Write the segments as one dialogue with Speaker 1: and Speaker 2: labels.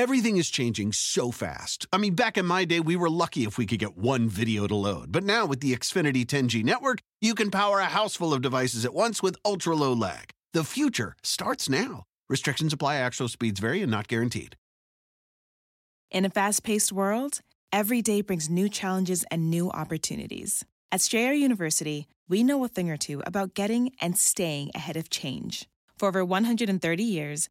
Speaker 1: Everything is changing so fast. I mean, back in my day, we were lucky if we could get one video to load. But now with the Xfinity 10G network, you can power a house full of devices at once with ultra low lag. The future starts now. Restrictions apply, actual speeds vary and not guaranteed.
Speaker 2: In a fast paced world, every day brings new challenges and new opportunities. At Strayer University, we know a thing or two about getting and staying ahead of change. For over 130 years,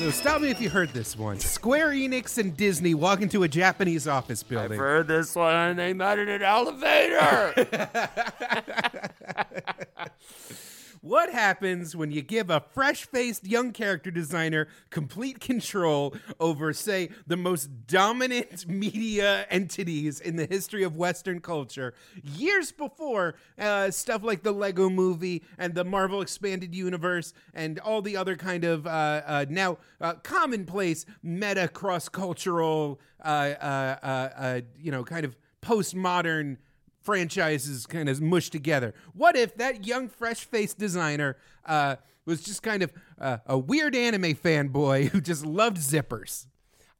Speaker 3: So stop me if you heard this one. Square Enix and Disney walk into a Japanese office building.
Speaker 4: I've heard this one. They met in an elevator.
Speaker 3: What happens when you give a fresh faced young character designer complete control over, say, the most dominant media entities in the history of Western culture? Years before uh, stuff like the Lego movie and the Marvel Expanded Universe and all the other kind of uh, uh, now uh, commonplace meta cross cultural, uh, uh, you know, kind of postmodern franchises kind of mushed together. What if that young, fresh faced designer uh, was just kind of uh, a weird anime fanboy who just loved zippers?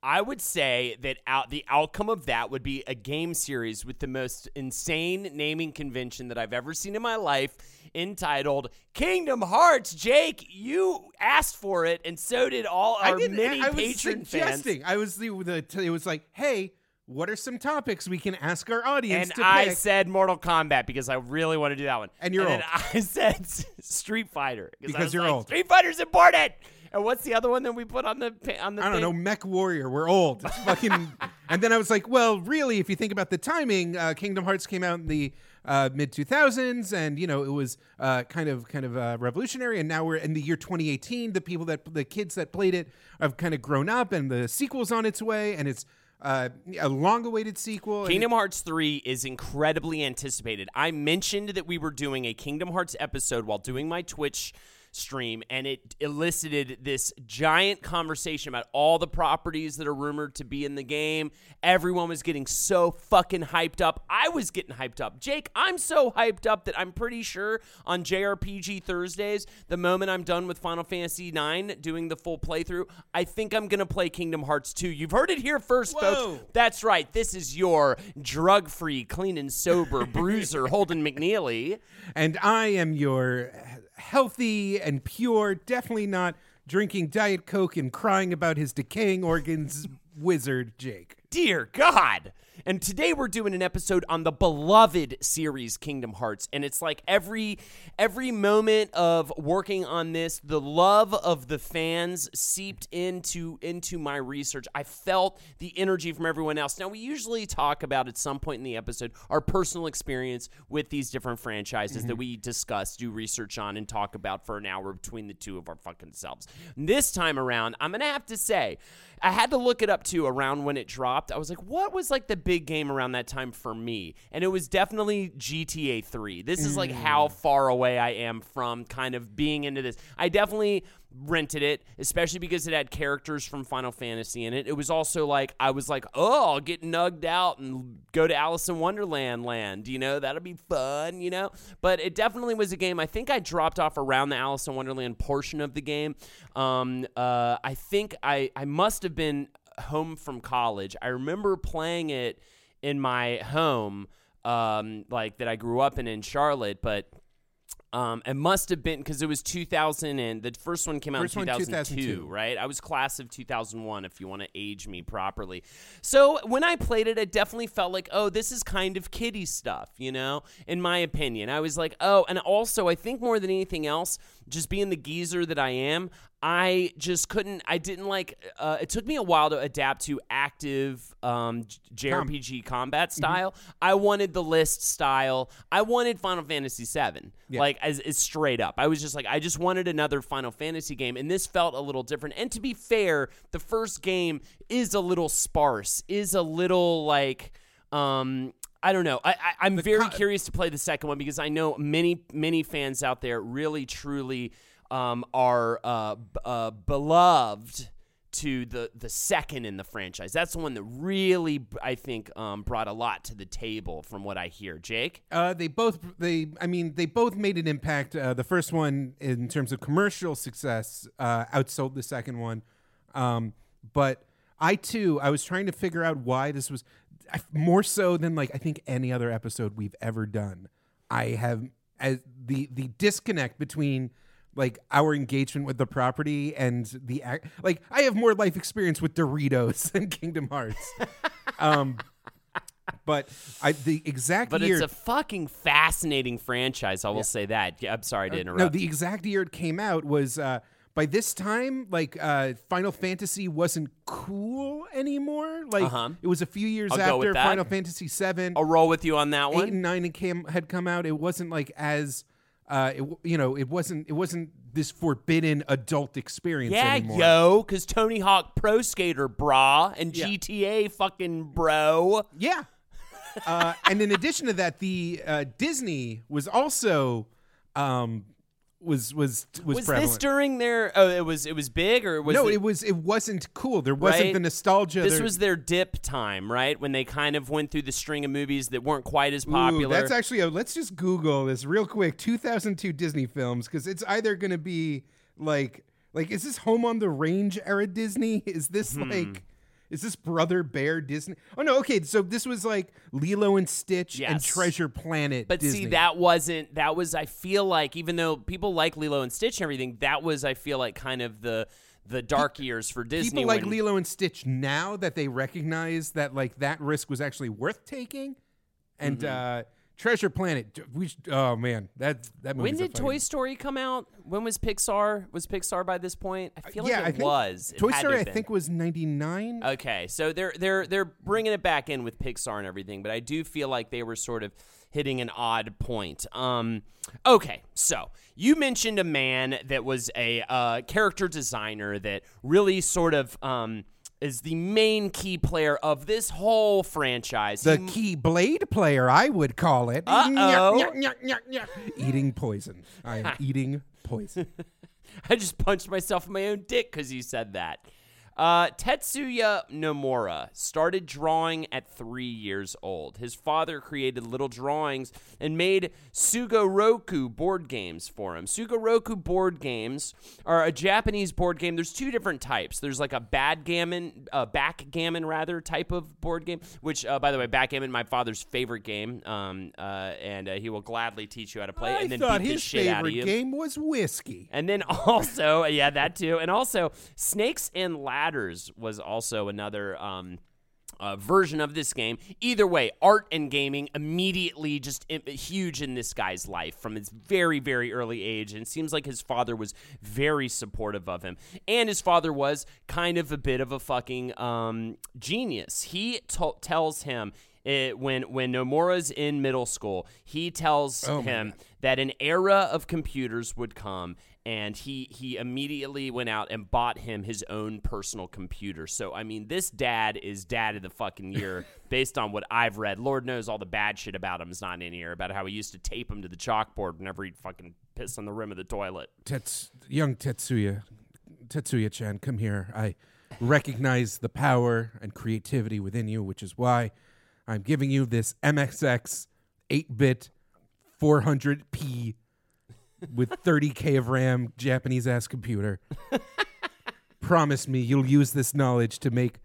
Speaker 4: I would say that out the outcome of that would be a game series with the most insane naming convention that I've ever seen in my life, entitled Kingdom Hearts. Jake, you asked for it, and so did all our many
Speaker 3: I was
Speaker 4: Patreon fans.
Speaker 3: suggesting. I was the, the it was like, hey, what are some topics we can ask our audience
Speaker 4: And I said Mortal Kombat because I really want to do that one.
Speaker 3: And you're
Speaker 4: then
Speaker 3: old.
Speaker 4: I said Street Fighter
Speaker 3: Because you're
Speaker 4: like,
Speaker 3: old.
Speaker 4: Street Fighter's important. And what's the other one that we put on the on the?
Speaker 3: I don't
Speaker 4: thing?
Speaker 3: know, Mech Warrior. We're old. It's fucking. and then I was like, well, really, if you think about the timing, uh, Kingdom Hearts came out in the uh, mid 2000s, and you know it was uh, kind of kind of uh, revolutionary. And now we're in the year 2018. The people that the kids that played it have kind of grown up, and the sequel's on its way, and it's uh, a long-awaited sequel.
Speaker 4: Kingdom Hearts 3 is incredibly anticipated. I mentioned that we were doing a Kingdom Hearts episode while doing my Twitch stream, and it elicited this giant conversation about all the properties that are rumored to be in the game. Everyone was getting so fucking hyped up. I was getting hyped up. Jake, I'm so hyped up that I'm pretty sure on JRPG Thursdays, the moment I'm done with Final Fantasy IX doing the full playthrough, I think I'm going to play Kingdom Hearts 2. You've heard it here first,
Speaker 3: Whoa.
Speaker 4: folks. That's right. This is your drug free, clean and sober bruiser, Holden McNeely.
Speaker 3: and I am your healthy and pure, definitely not drinking Diet Coke and crying about his decaying organs, wizard Jake.
Speaker 4: Dear God. And today we're doing an episode on the beloved series Kingdom Hearts and it's like every every moment of working on this the love of the fans seeped into into my research. I felt the energy from everyone else. Now we usually talk about at some point in the episode our personal experience with these different franchises that mm-hmm. we discuss, do research on and talk about for an hour between the two of our fucking selves. This time around, I'm going to have to say I had to look it up too around when it dropped. I was like, what was like the big game around that time for me? And it was definitely GTA 3. This is like how mm. far away I am from kind of being into this. I definitely rented it, especially because it had characters from Final Fantasy in it. It was also like I was like, "Oh, I'll get nugged out and go to Alice in Wonderland land, you know? That'll be fun, you know?" But it definitely was a game. I think I dropped off around the Alice in Wonderland portion of the game. Um, uh, I think I I must have been home from college. I remember playing it in my home um, like that I grew up in in Charlotte, but um, it must have been because it was 2000 and the first one came out
Speaker 3: First
Speaker 4: in
Speaker 3: one,
Speaker 4: 2002,
Speaker 3: 2002.
Speaker 4: right? I was class of 2001 if you want to age me properly. So when I played it, it definitely felt like, oh, this is kind of kiddie stuff, you know, in my opinion. I was like, oh, and also I think more than anything else, just being the geezer that I am, I just couldn't. I didn't like. Uh, it took me a while to adapt to active um, JRPG combat
Speaker 3: Mm-hmm.
Speaker 4: style. I wanted the list style. I wanted Final Fantasy VII. Like as, as straight up. I was just like, I just wanted another Final Fantasy game, and this felt a little different. And to be fair, the first game is a little sparse, is a little like, um, I don't know. I, I I'm very
Speaker 3: co-
Speaker 4: curious to play the second one because I know many many fans out there really truly um, are uh, b- uh, beloved to the the second in the franchise. That's the one that really I think um, brought a lot to the table from what I hear. Jake.
Speaker 3: Uh, they both they I mean they both made an impact. Uh, the first one in terms of commercial success uh, outsold the second one, um, but I too I was trying to figure out why this was more so than like I think any other episode we've ever done. I have as the the disconnect between like our engagement with the property and the act like I have more life experience with Doritos than Kingdom Hearts. um but I the exact year
Speaker 4: But
Speaker 3: year
Speaker 4: it's a fucking fascinating franchise. I will say that. Yeah, I'm sorry to interrupt.
Speaker 3: Uh, no, the exact year it came out was uh, by this time, like uh, Final Fantasy wasn't cool anymore. Like
Speaker 4: Uh-huh.
Speaker 3: it was a few years
Speaker 4: I'll
Speaker 3: after. Final Fantasy Seven,
Speaker 4: I'll roll with you on that one.
Speaker 3: eight and nine had come out. It wasn't like as uh, it, you know, it wasn't it wasn't this forbidden adult experience
Speaker 4: Yeah,
Speaker 3: anymore.
Speaker 4: yo, because Tony Hawk Pro Skater, bra and
Speaker 3: Yeah.
Speaker 4: GTA, fucking bro.
Speaker 3: Yeah. uh, and in addition to that, the uh, Disney was also um, was was was,
Speaker 4: Was
Speaker 3: prevalent.
Speaker 4: this during their? Oh, it was. It was big, or was
Speaker 3: no,
Speaker 4: it?
Speaker 3: it was it wasn't cool. There wasn't
Speaker 4: Right?
Speaker 3: the nostalgia.
Speaker 4: this
Speaker 3: there-
Speaker 4: was their dip time, right? When they kind of went through the string of movies that weren't quite as
Speaker 3: Ooh,
Speaker 4: popular.
Speaker 3: that's actually a, let's just Google this real quick. 2002 Disney films because it's either going to be like like is this Home on the Range era Disney? Is this
Speaker 4: Hmm.
Speaker 3: like is this Brother Bear Disney? Oh no, okay. So this was like Lilo and Stitch and Treasure Planet.
Speaker 4: But
Speaker 3: Disney.
Speaker 4: see, that wasn't. That was. I feel like even though people like Lilo and Stitch and everything, that was. I feel like kind of the the dark years for Disney.
Speaker 3: people like
Speaker 4: when-
Speaker 3: Lilo and Stitch now that they recognize that like that risk was actually worth taking, and
Speaker 4: Mm-hmm.
Speaker 3: uh, Treasure Planet. We oh man, that that movie.
Speaker 4: When did Toy Story come out? When was Pixar? Was Pixar by this point? I feel like
Speaker 3: yeah,
Speaker 4: it
Speaker 3: I
Speaker 4: was. It
Speaker 3: Toy Story. I think was ninety nine.
Speaker 4: Okay, so they're they're they're bringing it back in with Pixar and everything, but I do feel like they were sort of hitting an odd point. Um, okay, so you mentioned a man that was a uh, character designer that really sort of um, is the main key player of this whole franchise.
Speaker 3: the
Speaker 4: He-
Speaker 3: key blade player, I would call it.
Speaker 4: Uh-oh.
Speaker 3: Eating poison. I am eating poison.
Speaker 4: I just punched myself in my own dick because you said that. Uh, Tetsuya Nomura started drawing at three years old. His father created little drawings and made Sugoroku board games for him. Sugoroku board games are a Japanese board game. There's two different types. There's like a backgammon, uh, backgammon rather type of board game. Which, uh, by the way, backgammon, my father's favorite game, um, uh, and uh, he will gladly teach you how to play
Speaker 3: I
Speaker 4: and then
Speaker 3: thought
Speaker 4: beat the
Speaker 3: his
Speaker 4: shit out of
Speaker 3: favorite
Speaker 4: you.
Speaker 3: game was whiskey.
Speaker 4: And then also, yeah, that too. And also, Snakes and Ladders was also another um, uh, version of this game. Either way, art and gaming immediately just i- huge in this guy's life from his very, very early age. And it seems like his father was very supportive of him. And his father was kind of a bit of a fucking um, genius. He tells him. It, when when Nomura's in middle school, he tells
Speaker 3: Oh,
Speaker 4: him
Speaker 3: God.
Speaker 4: that an era of computers would come and he he immediately went out and bought him his own personal computer. So I mean this dad is dad of the fucking year based on what I've read. Lord knows all the bad shit about him is not in here about how he used to tape him to the chalkboard whenever he'd fucking piss on the rim of the toilet.
Speaker 3: Tets, young Tetsuya, Tetsuya-chan, come here. I recognize the power and creativity within you, which is why I'm giving you this MXX 8-bit 400p with 30k of RAM Japanese ass computer. Promise me you'll use this knowledge to make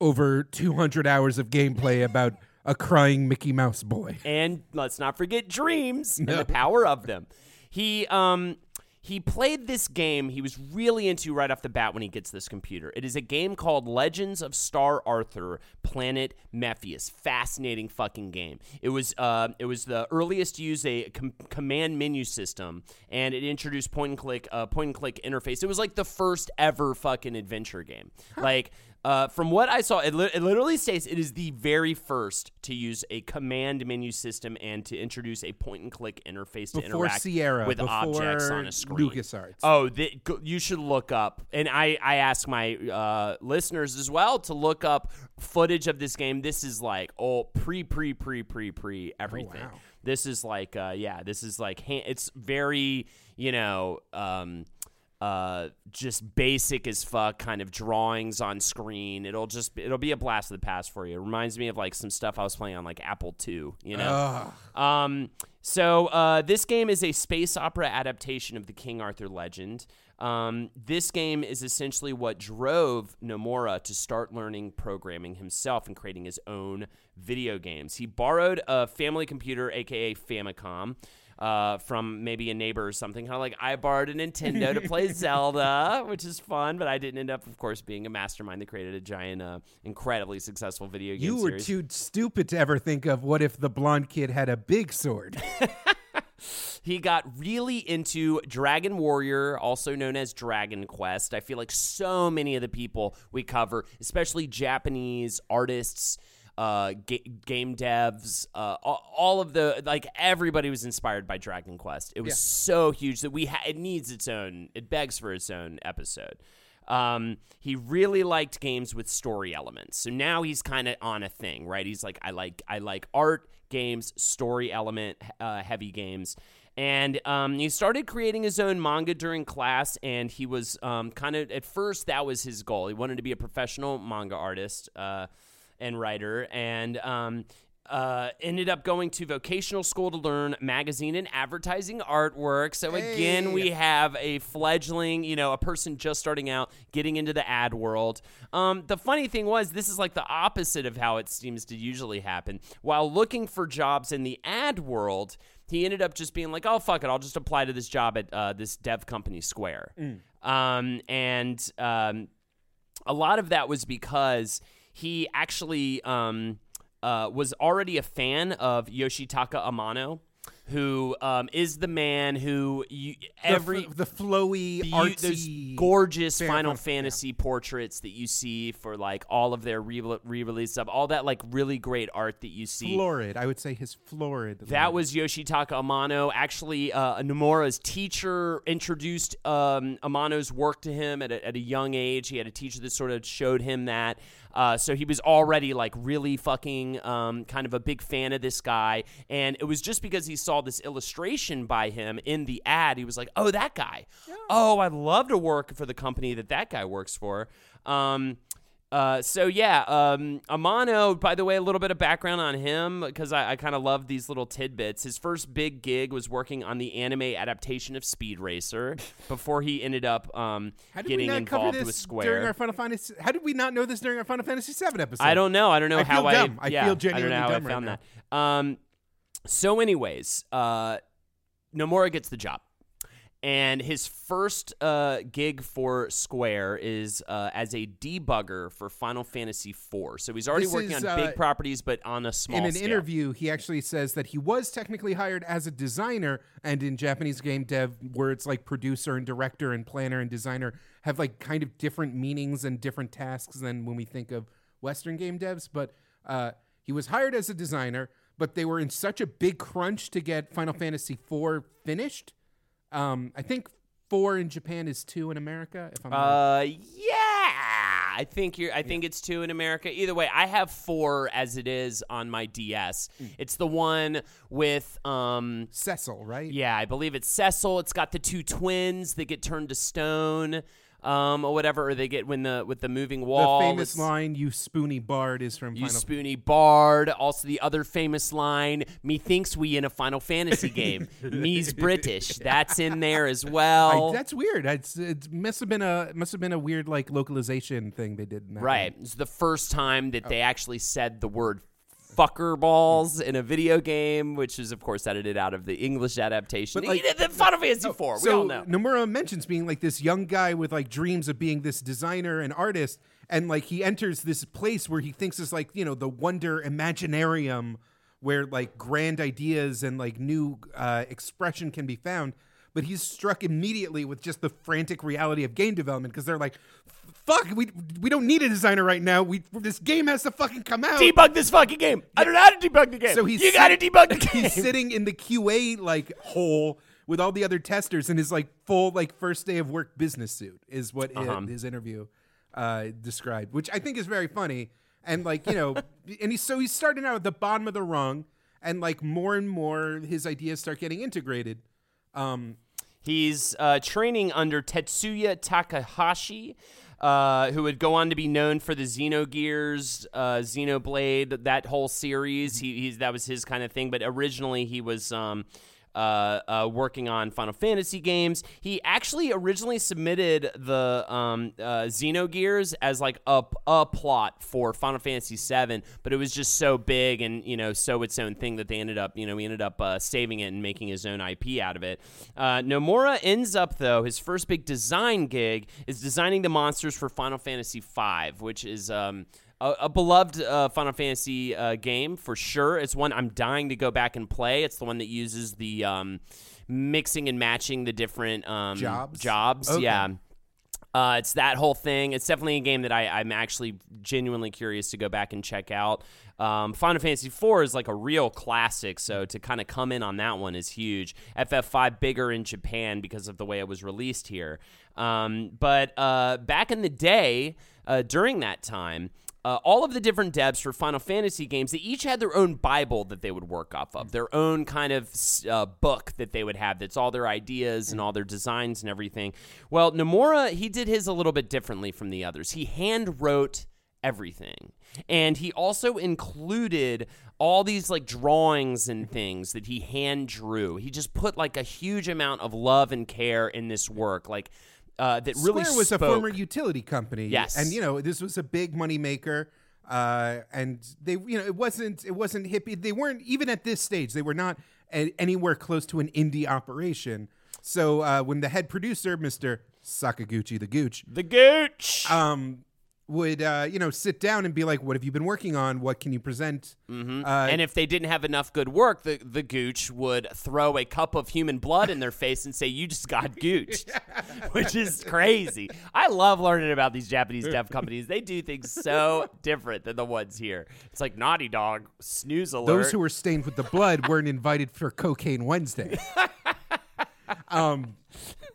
Speaker 3: over 200 hours of gameplay about a crying Mickey Mouse boy.
Speaker 4: And let's not forget dreams and the power of them. He um he played this game he was really into right off the bat when he gets this computer. It is a game called Legends of Star Arthur Planet Mephius. Fascinating fucking game. It was uh it was the earliest to use a com- command menu system and it introduced point and click uh point and click interface. It was like the first ever fucking adventure game. Like Uh, from what I saw, it, li- it literally states it is the very first to use a command menu system and to introduce a point and click interface to
Speaker 3: Before
Speaker 4: interact
Speaker 3: Sierra,
Speaker 4: with objects on a screen.
Speaker 3: LucasArts.
Speaker 4: Oh, the, you should look up, and I I ask my uh, listeners as well to look up footage of this game. This is like oh pre pre pre pre pre everything.
Speaker 3: wow.
Speaker 4: This is like uh, yeah, this is like it's very you know. Um, uh, just basic as fuck kind of drawings on screen. It'll just it'll be a blast of the past for you. It reminds me of like some stuff I was playing on like Apple II. You know. Um, so uh, this game is a space opera adaptation of the King Arthur legend. Um, this game is essentially what drove Nomura to start learning programming himself and creating his own video games. He borrowed a family computer, aka Famicom. Uh, from maybe a neighbor or something, kind of like I borrowed a Nintendo to play Zelda, which is fun, but I didn't end up, of course, being a mastermind that created a giant, uh, incredibly successful video game
Speaker 3: You were
Speaker 4: series.
Speaker 3: too stupid to ever think of what if the blonde kid had a big sword.
Speaker 4: He got really into Dragon Warrior, also known as Dragon Quest. I feel like so many of the people we cover, especially Japanese artists, uh, ga- game devs, uh, all, of the like everybody was inspired by Dragon Quest. It was so huge that we ha- it needs its own. It begs for its own episode. Um, he really liked games with story elements. So now he's kind of on a thing, right? He's like, I like, I like art games, story element, uh, heavy games. And um, he started creating his own manga during class, and he was um, kind of at first that was his goal. He wanted to be a professional manga artist uh, and writer, and um, uh, ended up going to vocational school to learn magazine and advertising artwork. So again, we have a fledgling, you know, a person just starting out, getting into the ad world. Um, the funny thing was, this is like the opposite of how it seems to usually happen. While looking for jobs in the ad world, he ended up just being like, "Oh fuck it, I'll just apply to this job at uh, this dev company, Square." Um, and um, a lot of that was because he actually um, uh, was already a fan of Yoshitaka Amano, who um, is the man who you, every
Speaker 3: the, f- the flowy,
Speaker 4: the-
Speaker 3: artsy,
Speaker 4: those gorgeous
Speaker 3: Fair
Speaker 4: Final
Speaker 3: enough,
Speaker 4: Fantasy portraits that you see for like all of their re release stuff, all that like really great art that you see.
Speaker 3: florid. I would say his florid.
Speaker 4: That
Speaker 3: line.
Speaker 4: was Yoshitaka Amano. Actually, uh, Nomura's teacher introduced um, Amano's work to him at a, at a young age. He had a teacher that sort of showed him that. Uh, so he was already like really fucking um, kind of a big fan of this guy. And it was just because he saw this illustration by him in the ad, he was like, oh, that guy. Oh, I'd love to work for the company that that guy works for. Um, uh, so yeah, um, Amano. By the way, a little bit of background on him because I, I kind of love these little tidbits. His first big gig was working on the anime adaptation of Speed Racer before he ended up um,
Speaker 3: How did
Speaker 4: getting
Speaker 3: we not cover
Speaker 4: involved
Speaker 3: this
Speaker 4: with
Speaker 3: during our Final Fantasy? How did we not know this during our Final Fantasy VII episode?
Speaker 4: I don't know. I don't know
Speaker 3: I
Speaker 4: how I.
Speaker 3: dumb. I
Speaker 4: yeah,
Speaker 3: feel
Speaker 4: I
Speaker 3: genuinely
Speaker 4: don't know how
Speaker 3: dumb
Speaker 4: I
Speaker 3: right
Speaker 4: found
Speaker 3: now.
Speaker 4: that. Um, so, anyways, uh, Nomura gets the job. And his first uh, gig for Square is uh, as a debugger for Final Fantasy IV. So he's already
Speaker 3: This
Speaker 4: working
Speaker 3: is,
Speaker 4: on
Speaker 3: uh,
Speaker 4: big properties, but on a small
Speaker 3: in an
Speaker 4: scale.
Speaker 3: interview, he actually says that he was technically hired as a designer, and in Japanese game dev, words like producer and director and planner and designer have like kind of different meanings and different tasks than when we think of Western game devs. But uh, he was hired as a designer, but they were in such a big crunch to get Final Fantasy IV finished. Um, I think four in Japan is two in America. If I'm not
Speaker 4: Uh, yeah, I think you're. I think it's two in America. Either way, I have four as it is on my DS.
Speaker 3: Hmm.
Speaker 4: It's the one with um.
Speaker 3: Cecil, right?
Speaker 4: Yeah, I believe it's Cecil. It's got the two twins that get turned to stone, um, or whatever, or they get when the with the moving wall.
Speaker 3: The
Speaker 4: famous
Speaker 3: line, "You spoony bard," is from
Speaker 4: You
Speaker 3: Final
Speaker 4: spoony bard. Also, the other famous line: "Methinks we in a Final Fantasy game. Me's British." That's in there as well.
Speaker 3: I, that's weird. It's, it must have been a must have been a weird like localization thing they did. In that
Speaker 4: Right. It's the first time that they actually said the word fucker balls in a video game, which is of course edited out of the English adaptation.
Speaker 3: But, like-
Speaker 4: the Final Fantasy IV. We
Speaker 3: so
Speaker 4: all know.
Speaker 3: Nomura mentions being like this young guy with like dreams of being this designer and artist, and like he enters this place where he thinks is like you know the wonder imaginarium where like grand ideas and like new uh, expression can be found. But he's struck immediately with just the frantic reality of game development because they're like, fuck, we we don't need a designer right now. We this game has to fucking come out.
Speaker 4: Debug this fucking game. I don't know how to debug the game.
Speaker 3: So he's
Speaker 4: you got to debug the game.
Speaker 3: He's sitting in the QA like hole with all the other testers in his like full like first day of work business suit is what
Speaker 4: Uh-huh.
Speaker 3: his interview uh, described, which I think is very funny. And like you know, and he's so he's starting out at the bottom of the rung, and like more and more his ideas start getting integrated. Um,
Speaker 4: He's uh, training under Tetsuya Takahashi, uh, who would go on to be known for the Xenogears, uh, Xenoblade, that whole series. He, that was his kind of thing. But originally, he was. Um, uh, uh, working on Final Fantasy games. He actually originally submitted the um, uh, Xenogears as like a, a plot for Final Fantasy VII, but it was just so big and you know so its own thing that they ended up you know he ended up uh, saving it and making his own IP out of it. Uh, Nomura ends up though his first big design gig is designing the monsters for Final Fantasy V, which is. Um, a, a beloved uh, Final Fantasy uh, game for sure. It's one I'm dying to go back and play. It's the one that uses the um, mixing and matching the different um,
Speaker 3: Jobs?
Speaker 4: Jobs,
Speaker 3: Okay.
Speaker 4: yeah. Uh, it's that whole thing. It's definitely a game that I, I'm actually genuinely curious to go back and check out. Um, Final Fantasy IV is like a real classic, so to kind of come in on that one is huge. FF5 bigger in Japan because of the way it was released here. Um, but uh, back in the day, uh, during that time, uh, all of the different devs for Final Fantasy games, they each had their own Bible that they would work off of, their own kind of uh, book that they would have that's all their ideas and all their designs and everything. Well, Nomura, he did his a little bit differently from the others. He hand wrote everything. And he also included all these like drawings and things that he hand drew. He just put like a huge amount of love and care in this work. Like, uh, that really
Speaker 3: Square was a
Speaker 4: spoke.
Speaker 3: former utility company.
Speaker 4: Yes.
Speaker 3: and you know this was a big money maker. Uh, and they, you know, it wasn't it wasn't hippie. They weren't even at this stage. They were not a, anywhere close to an indie operation. So uh, when the head producer, Mister Sakaguchi the Gooch,
Speaker 4: the gooch.
Speaker 3: um, would uh, you know sit down and be like, "What have you been working on? What can you present?" Mm-hmm. Uh,
Speaker 4: and if they didn't have enough good work, the, the gooch would throw a cup of human blood in their face and say, You just got gooch, which is crazy. I love learning about these Japanese dev companies. They do things so different than the ones here. It's like Naughty Dog, snooze alert.
Speaker 3: those who were stained with the blood weren't invited for Cocaine Wednesday. um,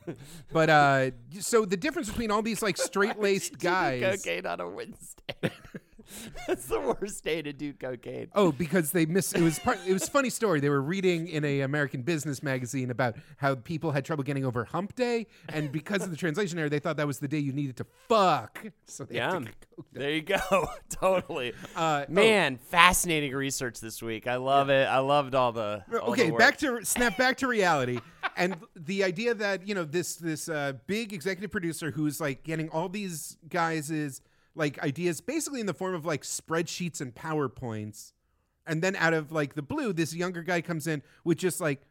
Speaker 3: but uh, so the difference between all these like straight laced guys.
Speaker 4: cocaine on a Wednesday. That's the worst day to do cocaine.
Speaker 3: Oh, because they miss it was part it was a funny story. They were reading in a American business magazine about how people had trouble getting over hump day, and because of the translation error, they thought that was the day you needed to fuck. So they
Speaker 4: Yeah, there you go. totally.
Speaker 3: Uh, oh.
Speaker 4: Man, fascinating research this week. I love it. I loved all the. all
Speaker 3: okay
Speaker 4: the
Speaker 3: back to snap back to reality and the idea that you know this this uh, big executive producer who's like getting all these guys' like ideas basically in the form of like spreadsheets and powerpoints. And then out of like the blue this younger guy comes in with just like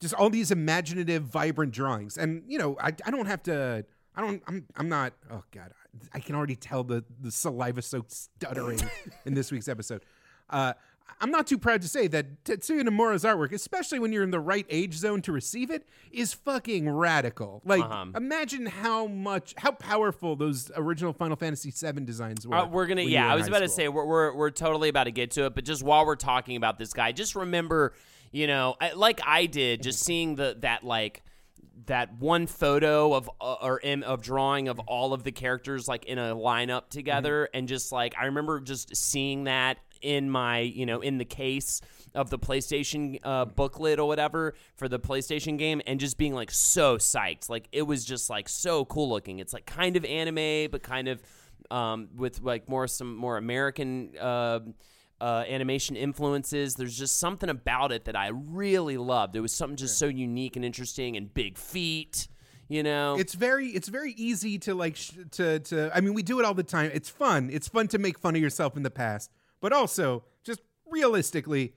Speaker 3: just all these imaginative vibrant drawings. And you know i, I don't have to i don't i'm i'm not oh god i can already tell the the saliva soaked stuttering in this week's episode. Uh I'm not too proud to say that Tetsuya Nomura's artwork, especially when you're in the right age zone to receive it, is fucking radical. Like,
Speaker 4: Uh-huh.
Speaker 3: imagine how much, how powerful those original Final Fantasy VII designs were.
Speaker 4: Uh, we're gonna, yeah. I was about to say we're, we're we're totally about to get to it, but just while we're talking about this guy, just remember, you know, like I did, just seeing the that like that one photo of uh, or im- of drawing of all of the characters like in a lineup together,
Speaker 3: Mm-hmm.
Speaker 4: and just like I remember just seeing that in my you know in the case of the PlayStation uh, booklet or whatever for the PlayStation game, and just being like so psyched. Like it was just like so cool looking. It's like kind of anime, but kind of um, with like more some more American uh, uh, animation influences. There's just something about it that I really loved. It was something just so unique and interesting, and big feet. You know,
Speaker 3: It's very, it's very easy to like, sh- to, to. I mean, we do it all the time. It's fun. It's fun to make fun of yourself in the past, but also just realistically,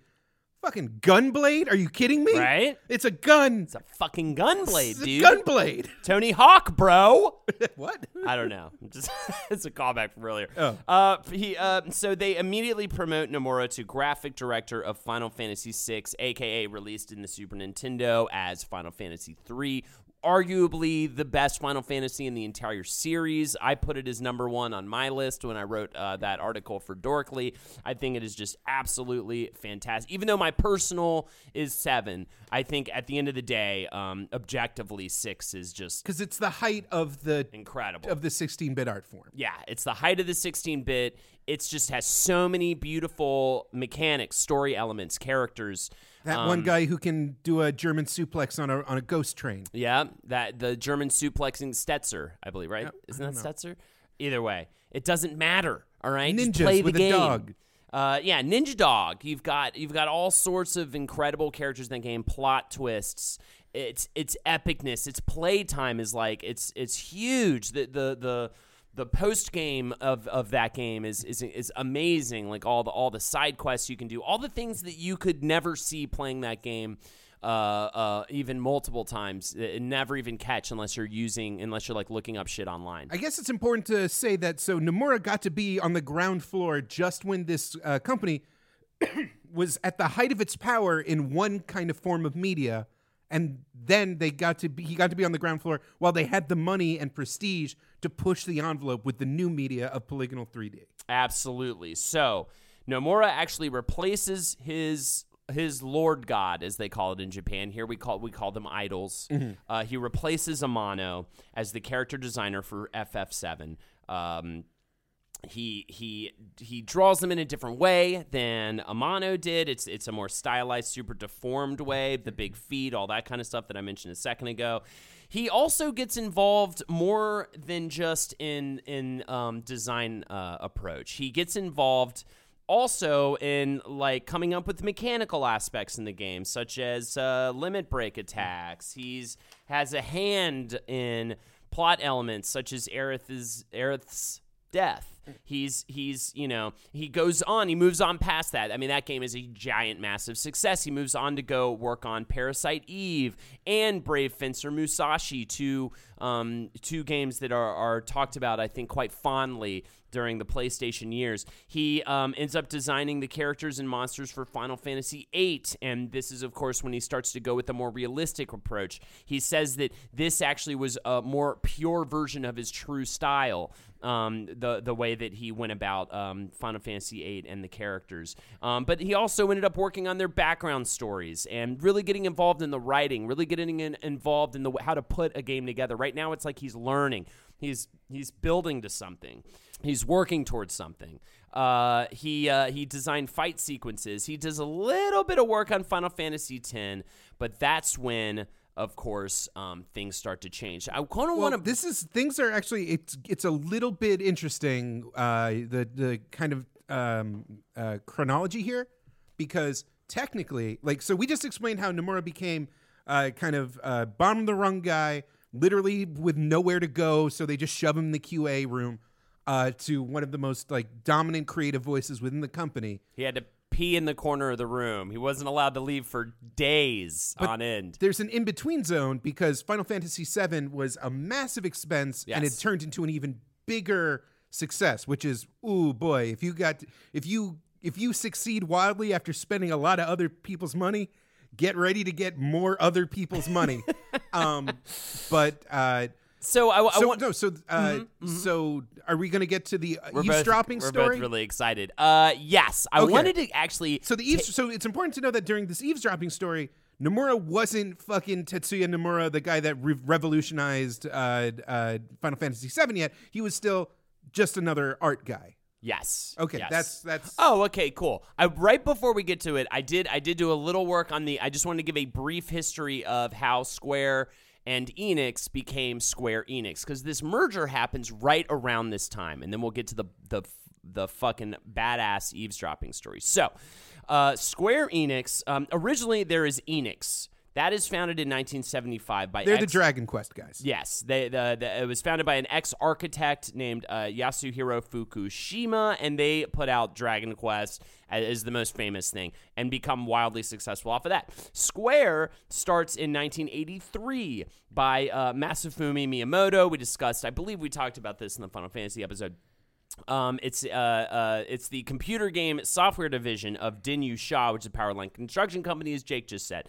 Speaker 3: fucking Gunblade. Are you kidding me?
Speaker 4: Right?
Speaker 3: It's a gun.
Speaker 4: it's a fucking gunblade, dude.
Speaker 3: Gunblade.
Speaker 4: Tony Hawk, bro.
Speaker 3: what?
Speaker 4: I don't know. Just it's a callback from earlier.
Speaker 3: Oh.
Speaker 4: Uh, he uh, so they immediately promote Nomura to graphic director of Final Fantasy VI, aka released in the Super Nintendo as Final Fantasy III. Arguably the best Final Fantasy in the entire series. I put it as number one on my list when I wrote uh, that article for Dorkly. I think it is just absolutely fantastic. Even though my personal is seven, I think at the end of the day, um, objectively, six is just
Speaker 3: because it's the height of the
Speaker 4: incredible
Speaker 3: of the 16-bit art form.
Speaker 4: yeah, it's the height of the 16 bit. It's just has so many beautiful mechanics, story elements, characters.
Speaker 3: That
Speaker 4: Um,
Speaker 3: one guy who can do a German suplex on a on a ghost train.
Speaker 4: Yeah, that the German suplexing Stetzer, I believe, right?
Speaker 3: Yep,
Speaker 4: Isn't that Stetzer? Either way, it doesn't matter. All right, Just
Speaker 3: Ninjas
Speaker 4: play the
Speaker 3: with a
Speaker 4: game.
Speaker 3: dog.
Speaker 4: Uh, yeah, Ninja Dog. You've got you've got all sorts of incredible characters in that game. Plot twists. It's it's epicness. Its playtime is like it's it's huge. The the the the post game of, of that game is, is is amazing. Like all the all the side quests you can do, all the things that you could never see playing that game, uh, uh, even multiple times, uh, never even catch unless you're using unless you're like looking up shit online.
Speaker 3: I guess it's important to say that so Nomura got to be on the ground floor just when this uh, company was at the height of its power in one kind of form of media, and then they got to be he got to be on the ground floor while they had the money and prestige to push the envelope with the new media of polygonal 3D.
Speaker 4: Absolutely. So Nomura actually replaces his his lord god, as they call it in Japan. Here we call we call them idols. Uh, he replaces Amano as the character designer for FF7. Um, he he he draws them in a different way than Amano did. It's it's a more stylized, super deformed way. The big feet, all that kind of stuff that I mentioned a second ago. He also gets involved more than just in in um, design uh, approach. He gets involved also in like coming up with mechanical aspects in the game, such as uh, limit break attacks. He's has a hand in plot elements such as Aerith's Aerith's death. He's he's you know he goes on he moves on past that. I mean that game is a giant massive success. He moves on to go work on Parasite Eve and Brave Fencer Musashi, two um, two games that are are talked about I think quite fondly during the PlayStation years. He um, ends up designing the characters and monsters for Final Fantasy VIII, and this is, of course, when he starts to go with a more realistic approach. He says that this actually was a more pure version of his true style. Um, the the way that he went about um, Final Fantasy VIII and the characters, um, but he also ended up working on their background stories and really getting involved in the writing, really getting in, involved in the how to put a game together. Right now, it's like he's learning. He's he's building to something. He's working towards something. Uh, he uh, he designed fight sequences. He does a little bit of work on Final Fantasy X, but that's when, of course, um, things start to change. I kind of
Speaker 3: Well,
Speaker 4: want to.
Speaker 3: this is things are actually it's it's a little bit interesting uh, the the kind of um, uh, chronology here because technically like so we just explained how Nomura became uh, kind of uh, bottom of the rung guy literally with nowhere to go so they just shove him in the QA room uh, to one of the most like dominant creative voices within the company
Speaker 4: He had to pee in the corner of the room. He wasn't allowed to leave for days on end.
Speaker 3: there's an in between zone because Final Fantasy VII was a massive expense and it turned into an even bigger success, which is ooh boy, if you got if you if you succeed wildly after spending a lot of other people's money, get ready to get more other people's money. um, but uh,
Speaker 4: So I, I
Speaker 3: so
Speaker 4: want.
Speaker 3: no, so uh, so are we going to get to the uh,
Speaker 4: we're both,
Speaker 3: eavesdropping
Speaker 4: we're
Speaker 3: story?
Speaker 4: both really excited. Uh, yes, I
Speaker 3: Okay.
Speaker 4: wanted to actually.
Speaker 3: So the eaves- so it's important to know that during this eavesdropping story, Nomura wasn't fucking Tetsuya Nomura, the guy that re- revolutionized uh, uh, Final Fantasy VII yet. He was still just another art guy.
Speaker 4: Yes.
Speaker 3: Okay,
Speaker 4: yes.
Speaker 3: that's that's.
Speaker 4: Oh, okay, cool. I, right before we get to it, I did I did do a little work on the. I just wanted to give a brief history of how Square and Enix became Square Enix because this merger happens right around this time, and then we'll get to the the the fucking badass eavesdropping story. So, uh, Square Enix um, originally there is Enix that is founded in 1975 by
Speaker 3: They're the Dragon Quest guys.
Speaker 4: Yes, they, the, the, it was founded by an ex architect named uh, Yasuhiro Fukushima, and they put out Dragon Quest as, as the most famous thing and become wildly successful off of that. Square starts in 1983 by uh, Masafumi Miyamoto. We discussed, I believe we talked about this in the Final Fantasy episode. Um, it's uh, uh, it's the computer game software division of Denyusha, which is a power line construction company, as Jake just said.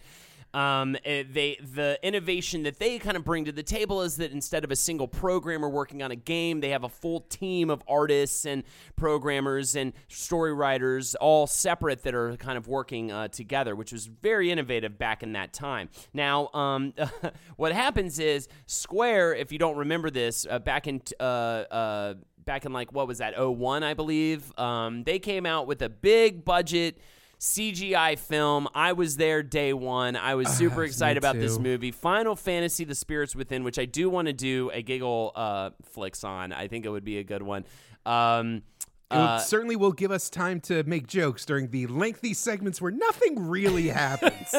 Speaker 4: Um, they the innovation that they kind of bring to the table is that instead of a single programmer working on a game, they have a full team of artists and programmers and story writers all separate that are kind of working uh, together, which was very innovative back in that time. Now, um, what happens is Square, if you don't remember this, uh, back in uh, uh, back in like what was that 01 I believe, um, they came out with a big budget. CGI film. I was there day one. I was super excited about this movie. Final Fantasy: The Spirits Within, which I do want to do a giggle uh, flicks on. I think it would be a good one. Um,
Speaker 3: It
Speaker 4: uh,
Speaker 3: certainly will give us time to make jokes during the lengthy segments where nothing really happens.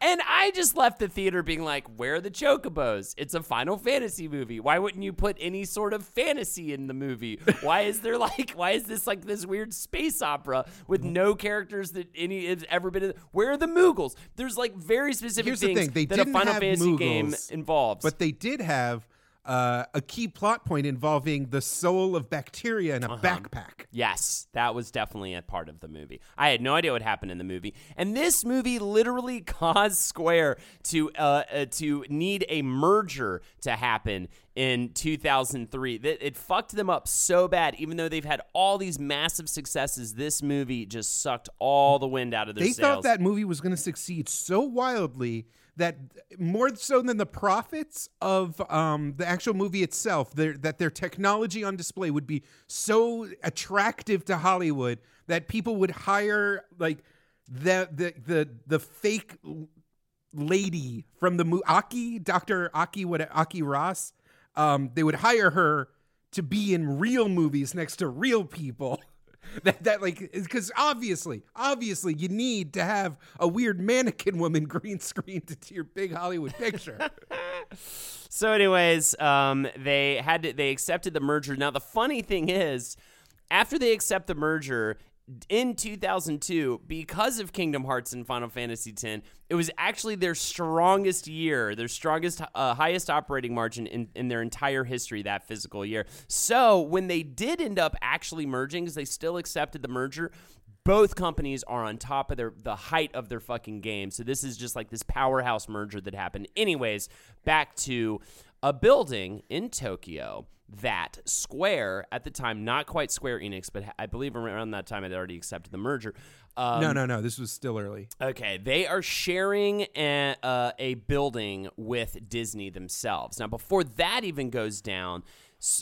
Speaker 4: and I just left the theater being like, "Where are the chocobos? It's a Final Fantasy movie. Why wouldn't you put any sort of fantasy in the movie? Why is there like, why is this like this weird space opera with no characters that any has ever been? in Where are the Moogles? There's like very specific
Speaker 3: Here's the
Speaker 4: things
Speaker 3: thing, they
Speaker 4: that a Final Fantasy game involves.
Speaker 3: but they did have uh, a key plot point involving the soul of bacteria in a
Speaker 4: Uh-huh.
Speaker 3: backpack.
Speaker 4: Yes, that was definitely a part of the movie. I had no idea what happened in the movie, and this movie literally caused Square to uh, uh, to need a merger to happen in 2003. That it fucked them up so bad. Even though they've had all these massive successes, this movie just sucked all the wind out of their
Speaker 3: They thought that movie was going to succeed so wildly that more so than the profits of um, the actual movie itself, that their technology on display would be so attractive to Hollywood that people would hire like the the the the fake lady from the movie Aki, Dr. Aki what Aki Ross. Um, they would hire her to be in real movies next to real people. that that like because obviously obviously you need to have a weird mannequin woman green screened into your big hollywood picture
Speaker 4: So, anyways, um, they had to, they accepted the merger. Now, the funny thing is, after they accept the merger in 2002, because of Kingdom Hearts and Final Fantasy X, it was actually their strongest year, their strongest, uh, highest operating margin in, in their entire history that physical year. So, when they did end up actually merging, because they still accepted the merger, both companies are on top of their the height of their fucking game. So this is just like this powerhouse merger that happened. Anyways, back to a building in Tokyo that Square at the time, not quite Square Enix, but I believe around that time it already accepted the merger. Um,
Speaker 3: no no no this was still early
Speaker 4: Okay, they are sharing a, uh, a building with Disney themselves. Now, before that even goes down,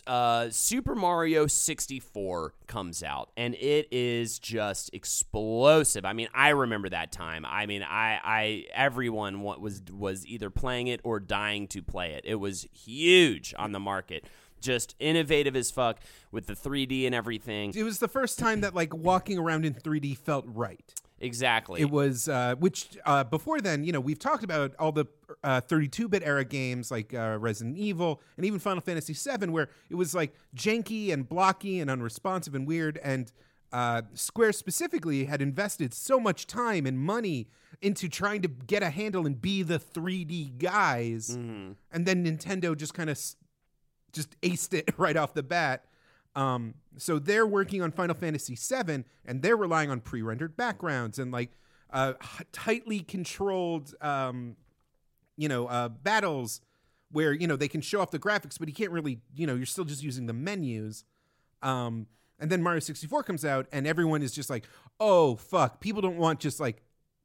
Speaker 4: uh, Super Mario 64 comes out, and it is just explosive. I mean, I remember that time. I mean, I, I everyone wa- was was either playing it or dying to play it. It was huge on the market. Just innovative as fuck with the 3D and everything.
Speaker 3: it was the first time that like walking around in 3d felt right
Speaker 4: Exactly.
Speaker 3: it was uh, which uh, before then you know we've talked about all the uh, 32-bit era games like uh, resident evil and even final fantasy 7 where it was like janky and blocky and unresponsive and weird and uh, square specifically had invested so much time and money into trying to get a handle and be the 3d guys
Speaker 4: Mm-hmm.
Speaker 3: and then nintendo just kind of just aced it right off the bat um, so they're working on Final Fantasy VII, and they're relying on pre-rendered backgrounds and like uh, tightly controlled, um, you know, uh, battles where you know they can show off the graphics, but you can't really, you know, you're still just using the menus. Um, and then Mario 64 comes out, and everyone is just like, "Oh fuck!" People don't want just like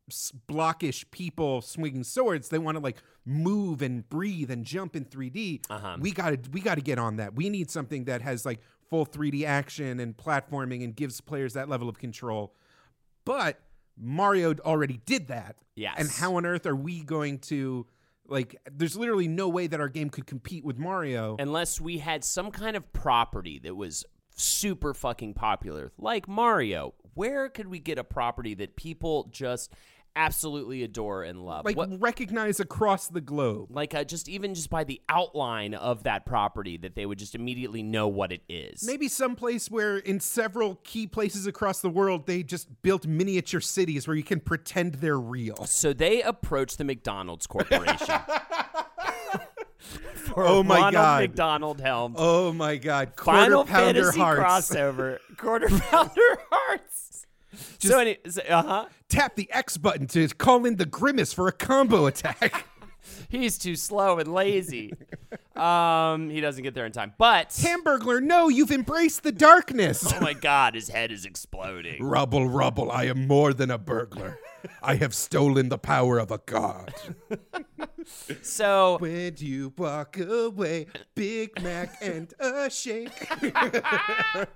Speaker 3: blockish people swinging swords. They want to like move and breathe and jump in 3D.
Speaker 4: Uh-huh.
Speaker 3: We got to we got to get on that. We need something that has like full 3D action and platforming and gives players that level of control. But Mario already did that.
Speaker 4: Yes.
Speaker 3: And how on earth are we going to like there's literally no way that our game could compete with Mario.
Speaker 4: unless we had some kind of property that was super fucking popular, like Mario. Where could we get a property that people just absolutely adore and love?
Speaker 3: like
Speaker 4: What,
Speaker 3: recognize across the globe.
Speaker 4: like uh, just even just by the outline of that property, that they would just immediately know what it is.
Speaker 3: Maybe some place where in several key places across the world they just built miniature cities where you can pretend they're real.
Speaker 4: So they approached the McDonald's Corporation. For
Speaker 3: Oh my
Speaker 4: Ronald
Speaker 3: God.
Speaker 4: McDonald Helms.
Speaker 3: Oh my god, quarter
Speaker 4: Final
Speaker 3: pounder
Speaker 4: Fantasy
Speaker 3: hearts.
Speaker 4: crossover. Quarter pounder hearts. So, any, so uh-huh.
Speaker 3: Tap the X button to call in the grimace for a combo attack.
Speaker 4: He's too slow and lazy. um, he doesn't get there in time. But
Speaker 3: Hamburglar, no, you've embraced the darkness.
Speaker 4: oh my god, his head is exploding.
Speaker 3: Rubble, rubble, I am more than a burglar. I have stolen the power of a god.
Speaker 4: So
Speaker 3: When you walk away, Big Mac and a shake.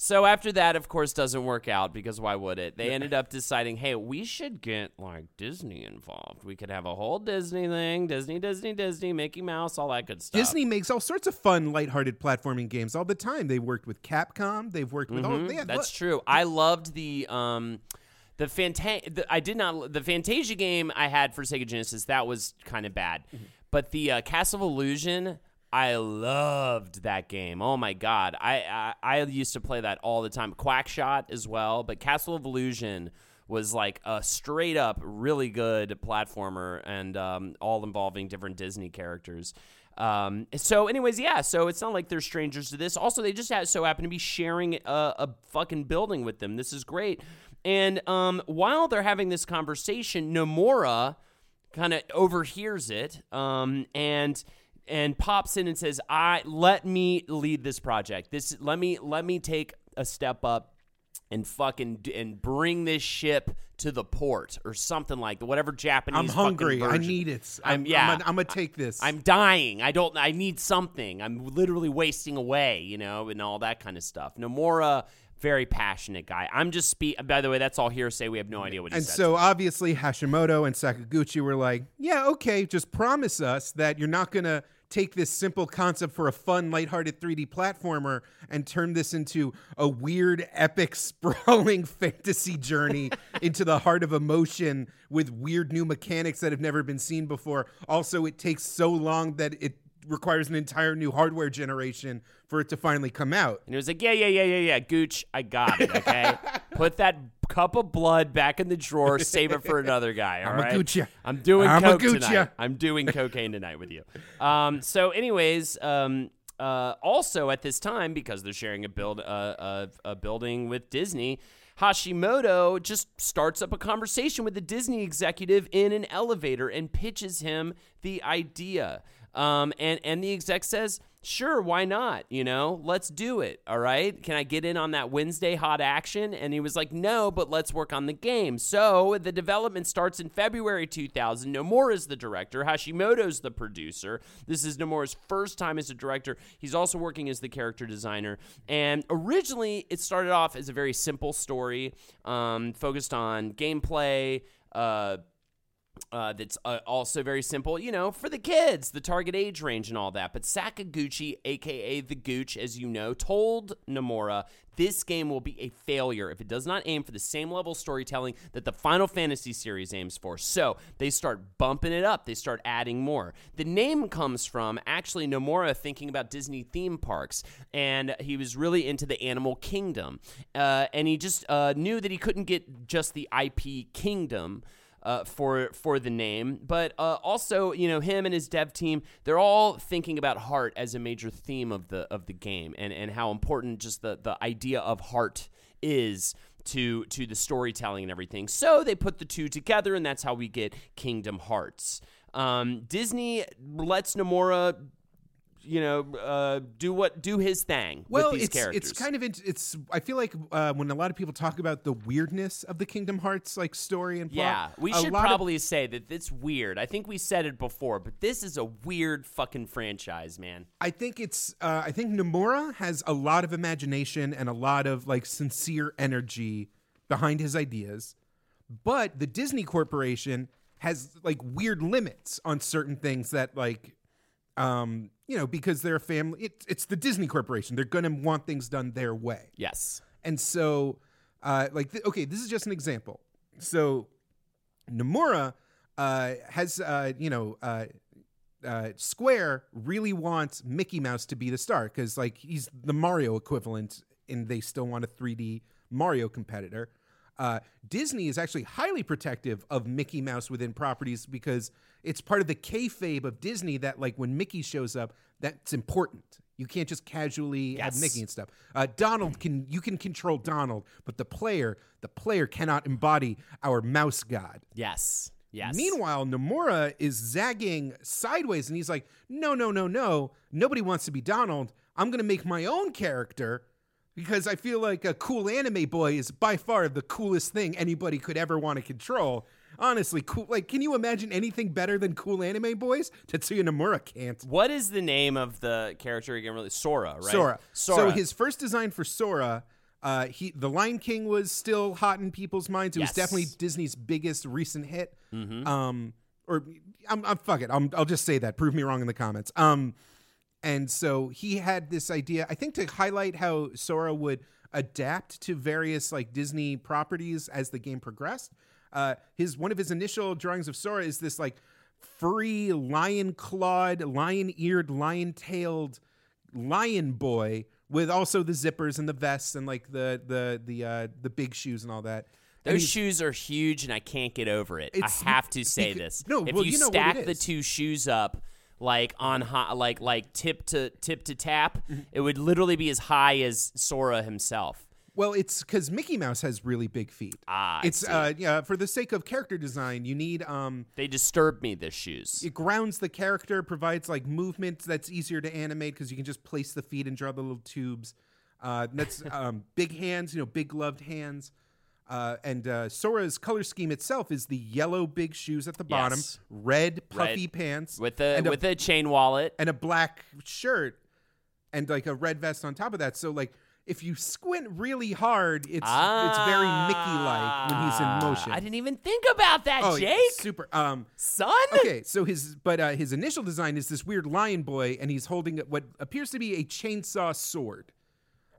Speaker 4: So after that, of course, doesn't work out because why would it? They ended up deciding, hey, we should get like Disney involved. We could have a whole Disney thing, Disney, Disney, Disney, Mickey Mouse, all that good stuff.
Speaker 3: Disney makes all sorts of fun, lighthearted platforming games all the time. They worked with Capcom. They've worked with all. They
Speaker 4: Mm-hmm. That's true. I loved the um the Fanta- the, I did not the Fantasia game I had for Sega Genesis. That was kind of bad.
Speaker 3: Mm-hmm.
Speaker 4: But the uh, Castle of Illusion, I loved that game. Oh my god. I, I I used to play that all the time. Quackshot as well, but Castle of Illusion was like a straight up really good platformer and um, all involving different Disney characters. Um, so, anyways, yeah. So it's not like they're strangers to this. Also, they just so happen to be sharing a, a fucking building with them. This is great. And um, while they're having this conversation, Nomura kind of overhears it um, and and pops in and says, "I let me lead this project. This let me let me take a step up and fucking and bring this ship to the port or something like that. Whatever Japanese.
Speaker 3: I'm hungry. I need it.
Speaker 4: I'm-
Speaker 3: I'm,
Speaker 4: yeah.
Speaker 3: I'm, gonna take this.
Speaker 4: I'm dying. I don't. I need something. I'm literally wasting away. You know, and all that kind of stuff. Nomura, very passionate guy. I'm just speak. By the way, that's all hearsay. We have no idea what he
Speaker 3: and
Speaker 4: said.
Speaker 3: so obviously Hashimoto and Sakaguchi were like, "Yeah, okay, just promise us that you're not gonna take this simple concept for a fun, lighthearted 3D platformer and turn this into a weird, epic, sprawling fantasy journey into the heart of emotion with weird new mechanics that have never been seen before. Also, it takes so long that it requires an entire new hardware generation for it to finally come out."
Speaker 4: And he was like, yeah, yeah, yeah, yeah, yeah. Gooch, I got it, okay? Put that cup of blood back in the drawer. Save it for another guy, all
Speaker 3: I'ma
Speaker 4: right?
Speaker 3: gooch ya.
Speaker 4: I'm doing
Speaker 3: I'ma
Speaker 4: coke tonight. I'm doing cocaine tonight with you. Um, so, anyways, um, uh, also at this time, because they're sharing a build, uh, a, a building with Disney, Hashimoto just starts up a conversation with the Disney executive in an elevator and pitches him the idea. Um, and and the exec says, "Sure, why not? You know, let's do it. All right. Can I get in on that Wednesday hot action?" And he was like, "No, but let's work on the game." So the development starts in February 2000. Nomura is the director. Hashimoto's the producer. This is Nomura's first time as a director. He's also working as the character designer. And originally, it started off as a very simple story, um, focused on gameplay. Uh, uh, that's uh, also very simple, you know, for the kids, the target age range and all that. But Sakaguchi, aka the Gooch, as you know, told Nomura this game will be a failure if it does not aim for the same level storytelling that the Final Fantasy series aims for. So they start bumping it up, they start adding more. The name comes from actually Nomura thinking about Disney theme parks, and he was really into the animal kingdom. Uh, and he just uh, knew that he couldn't get just the IP kingdom uh, for for the name, but uh, also you know him and his dev team they're all thinking about heart as a major theme of the of the game and and how important just the the idea of heart is to to the storytelling and everything. So they put the two together, and that's how we get Kingdom Hearts. Um, Disney lets Nomura. You know, uh, do what do his thing
Speaker 3: well,
Speaker 4: with these
Speaker 3: it's
Speaker 4: characters.
Speaker 3: it's kind of it's. I feel like uh, when a lot of people talk about the weirdness of the Kingdom Hearts like story and plot,
Speaker 4: Yeah, we should
Speaker 3: lot of-
Speaker 4: probably say that it's weird. I think we said it before, but this is a weird fucking franchise, man.
Speaker 3: I think it's. Uh, I think Nomura has a lot of imagination and a lot of like sincere energy behind his ideas, but the Disney Corporation has like weird limits on certain things that like, um, you know, because they're a family. It, it's the Disney Corporation. They're gonna want things done their way.
Speaker 4: Yes.
Speaker 3: And so, uh, like, th- okay, this is just an example. So, Nomura uh, has, uh, you know, uh, uh, Square really wants Mickey Mouse to be the star because, like, he's the Mario equivalent, and they still want a 3D Mario competitor. Uh, Disney is actually highly protective of Mickey Mouse within properties because it's part of the kayfabe of Disney that like when Mickey shows up, that's important. You can't just casually
Speaker 4: Yes.
Speaker 3: Mickey and stuff. Uh, Donald can you can control Donald, but the player the player cannot embody our mouse god.
Speaker 4: Yes. Yes.
Speaker 3: Meanwhile, Nomura is zagging sideways and he's like, no, no, no, no. Nobody wants to be Donald. I'm going to make my own character because I feel like a cool anime boy is by far the coolest thing anybody could ever want to control. Honestly, cool. Like, can you imagine anything better than cool anime boys? Tetsuya Nomura can't.
Speaker 4: What is the name of the character again? Really, Sora, right?
Speaker 3: Sora.
Speaker 4: Sora.
Speaker 3: So his first design for Sora, uh, he the Lion King was still hot in people's minds. It
Speaker 4: Yes.
Speaker 3: was definitely Disney's biggest recent hit. Um, or I'm, I'm fuck it. I'm, I'll just say that. Prove me wrong in the comments. Um, and so he had this idea, I think, to highlight how Sora would adapt to various like Disney properties as the game progressed. Uh, his one of his initial drawings of Sora is this like furry, lion clawed, lion eared, lion tailed lion boy with also the zippers and the vests and like the the the uh, the big shoes and all that.
Speaker 4: Those shoes are huge, and I can't get over it. I have to say this.
Speaker 3: no,
Speaker 4: if
Speaker 3: well,
Speaker 4: you,
Speaker 3: you know
Speaker 4: stack the two shoes up like on high, like like tip to tip to tap,
Speaker 3: Mm-hmm.
Speaker 4: it would literally be as high as Sora himself.
Speaker 3: Well, it's because Mickey Mouse has really big feet.
Speaker 4: Ah, I
Speaker 3: it's
Speaker 4: see.
Speaker 3: uh yeah. For the sake of character design, you need um.
Speaker 4: They disturb me. The shoes.
Speaker 3: It grounds the character, provides like movement that's easier to animate because you can just place the feet and draw the little tubes. Uh, that's um, big hands, you know, big gloved hands. Uh, and uh, Sora's color scheme itself is the yellow big shoes at the bottom,
Speaker 4: Yes.
Speaker 3: red puffy
Speaker 4: Red.
Speaker 3: pants
Speaker 4: with the
Speaker 3: and a
Speaker 4: with a chain wallet.
Speaker 3: and a black shirt and like a red vest on top of that. So like if you squint really hard, it's it's very Mickey like when he's in
Speaker 4: Ah,
Speaker 3: motion.
Speaker 4: I didn't even think about that,
Speaker 3: oh,
Speaker 4: Jake.
Speaker 3: super. Um,
Speaker 4: Son.
Speaker 3: okay, so his but uh, his initial design is this weird lion boy, and he's holding what appears to be a chainsaw sword.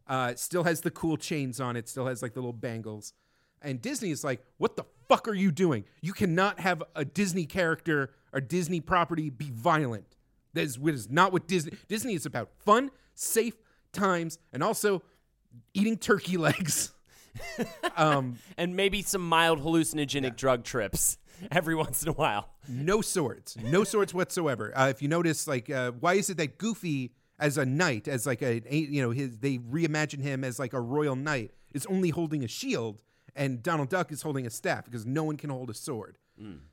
Speaker 3: Uh, still has the cool chains on it. Still has like the little bangles. And Disney is like, "What the fuck are you doing? You cannot have a Disney character or Disney property be violent. That is, is not what Disney. Disney is about fun, safe times, and also eating turkey legs." um,
Speaker 4: and maybe some mild hallucinogenic drug trips every once in a while.
Speaker 3: No swords, no swords whatsoever. Uh, if you notice, like, uh, why is it that Goofy, as a knight, as like a, you know, his they reimagine him as like a royal knight, is only holding a shield, and Donald Duck is holding a staff because no one can hold a sword.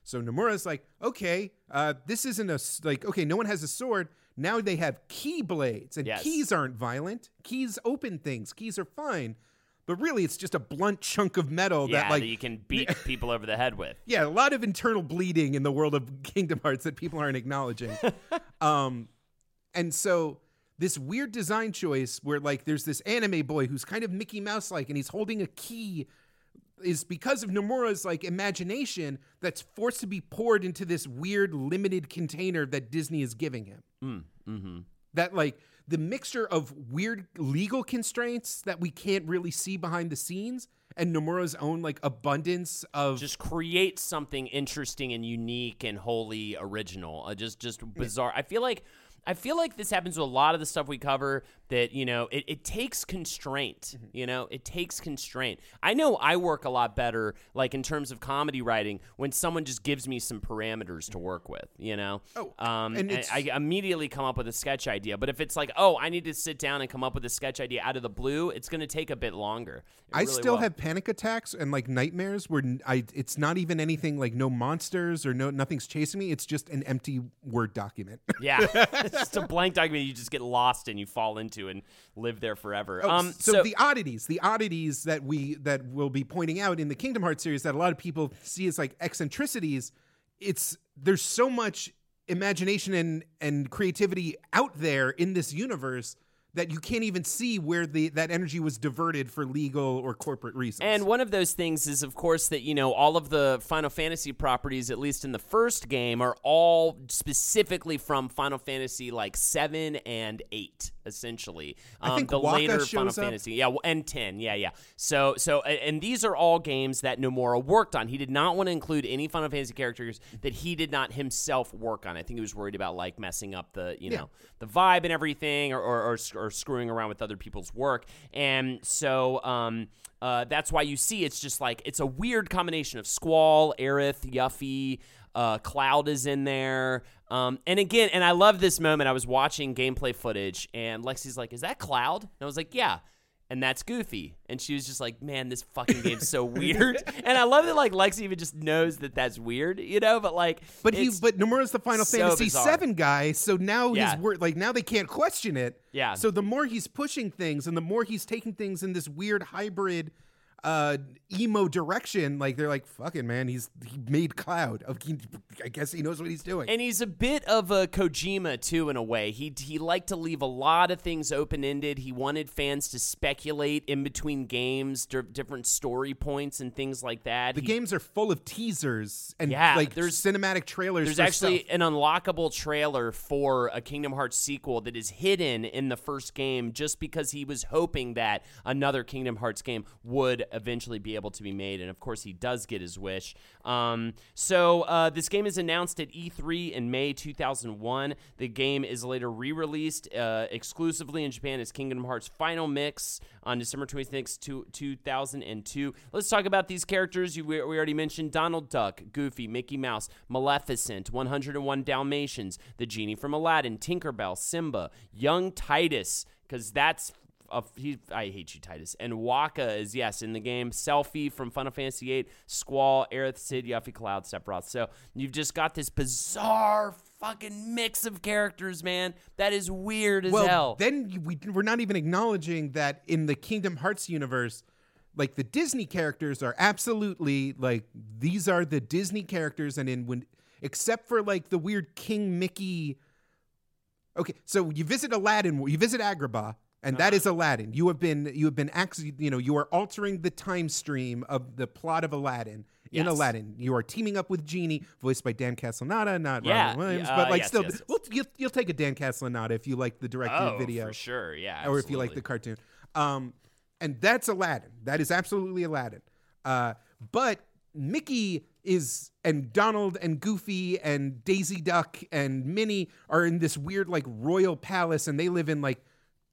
Speaker 3: So Nomura's like, okay, uh, this isn't a like, okay, no one has a sword. Now they have key blades, and
Speaker 4: Yes.
Speaker 3: keys aren't violent. Keys open things. Keys are fine. But really, it's just a blunt chunk of metal
Speaker 4: yeah,
Speaker 3: that like
Speaker 4: that you can beat people over the head with.
Speaker 3: yeah, a lot of internal bleeding in the world of Kingdom Hearts that people aren't acknowledging. um, and so this weird design choice where like there's this anime boy who's kind of Mickey Mouse like, and he's holding a key, is because of Nomura's like imagination that's forced to be poured into this weird limited container that Disney is giving him.
Speaker 4: mm-hmm.
Speaker 3: That like the mixture of weird legal constraints that we can't really see behind the scenes and Nomura's own like abundance of
Speaker 4: Just create something interesting and unique and wholly original. Uh, just just bizarre. I feel like I feel like this happens with a lot of the stuff we cover that, you know, it, it takes constraint.
Speaker 3: Mm-hmm.
Speaker 4: You know, it takes constraint. I know I work a lot better, like in terms of comedy writing, when someone just gives me some parameters to work with, you know?
Speaker 3: Oh,
Speaker 4: um,
Speaker 3: and
Speaker 4: and I immediately come up with a sketch idea. But if it's like, oh, I need to sit down and come up with a sketch idea out of the blue, it's going to take a bit longer. It
Speaker 3: I
Speaker 4: really
Speaker 3: still
Speaker 4: will.
Speaker 3: have panic attacks and like nightmares where I it's not even anything like no monsters or no nothing's chasing me. It's just an empty word document.
Speaker 4: Yeah, it's just a blank document you just get lost and you fall into, and live there forever.
Speaker 3: Oh,
Speaker 4: um,
Speaker 3: so,
Speaker 4: so,
Speaker 3: the oddities, the oddities that we that we'll be pointing out in the Kingdom Hearts series that a lot of people see as like eccentricities, it's there's so much imagination and and creativity out there in this universe that you can't even see where the that energy was diverted for legal or corporate reasons.
Speaker 4: and one of those things is, of course, that you know all of the Final Fantasy properties, at least in the first game, are all specifically from Final Fantasy like seven and eight. Essentially.
Speaker 3: I
Speaker 4: Um,
Speaker 3: think
Speaker 4: the
Speaker 3: Wakka
Speaker 4: later Final
Speaker 3: up.
Speaker 4: Fantasy, yeah, well, and ten, yeah, yeah. So, so, and these are all games that Nomura worked on. He did not want to include any Final Fantasy characters that he did not himself work on. I think he was worried about like messing up the, you
Speaker 3: Yeah.
Speaker 4: know, the vibe and everything, or or, or, or screwing around with other people's work. And so, um, uh, that's why you see it's just like it's a weird combination of Squall, Aerith, Yuffie. Uh, Cloud is in there. Um, and again, and I love this moment. I was watching gameplay footage, and Lexi's like, "Is that Cloud?" And I was like, "Yeah." And that's Goofy. And she was just like, "Man, this fucking game's so weird." and I love that like Lexi even just knows that that's weird, you know. But like,
Speaker 3: But he, but Nomura's the Final
Speaker 4: so
Speaker 3: Fantasy
Speaker 4: bizarre.
Speaker 3: VII guy, so now
Speaker 4: Yeah.
Speaker 3: his word, like now they can't question it.
Speaker 4: Yeah.
Speaker 3: So the more he's pushing things, and the more he's taking things in this weird hybrid, uh, emo direction, like they're like, "Fucking man, he's he made Cloud. Of- I guess he knows what he's doing."
Speaker 4: And he's a bit of a Kojima too, in a way. He he liked to leave a lot of things open ended. He wanted fans to speculate in between games, di- different story points and things like that.
Speaker 3: the
Speaker 4: He-
Speaker 3: games are full of teasers and
Speaker 4: Yeah,
Speaker 3: like
Speaker 4: there's-
Speaker 3: cinematic trailers.
Speaker 4: There's actually
Speaker 3: stuff.
Speaker 4: an unlockable trailer for a Kingdom Hearts sequel that is hidden in the first game just because he was hoping that another Kingdom Hearts game would eventually be able to be made. And of course, he does get his wish. Um, so uh, this game is announced at E3 in May 2001. The game is later re released uh, exclusively in Japan as Kingdom Hearts Final Mix on December 26, 2002. Let's talk about these characters. You, we, we already mentioned Donald Duck, Goofy, Mickey Mouse, Maleficent, 101 Dalmatians, the genie from Aladdin, Tinkerbell, Simba, young Titus, because that's. A, he, I hate you, Titus. And Wakka is, yes, in the game. Selphie from Final Fantasy VIII, Squall, Aerith, Cid, Yuffie, Cloud, Sephiroth. So you've just got this bizarre fucking mix of characters, man. That is weird as
Speaker 3: well,
Speaker 4: hell.
Speaker 3: then we, we're not even acknowledging that in the Kingdom Hearts universe, like the Disney characters are absolutely like these are the Disney characters, and in when except for like the weird King Mickey. Okay, so you visit Aladdin, you visit Agrabah, and that is Aladdin. You have been you have been actually you know you are altering the time stream of the plot of Aladdin. In
Speaker 4: Yes.
Speaker 3: Aladdin, you are teaming up with Genie, voiced by Dan Castellaneta, not
Speaker 4: Yeah,
Speaker 3: Robin Williams,
Speaker 4: uh,
Speaker 3: but like
Speaker 4: yes,
Speaker 3: still,
Speaker 4: yes.
Speaker 3: Well, you'll, you'll take a Dan Castellaneta if you like the directed
Speaker 4: oh,
Speaker 3: video
Speaker 4: for sure. Yeah.
Speaker 3: or if you like the cartoon. Um, and that's Aladdin. That is absolutely Aladdin. Uh, but Mickey is and Donald and Goofy and Daisy Duck and Minnie are in this weird like royal palace, and they live in like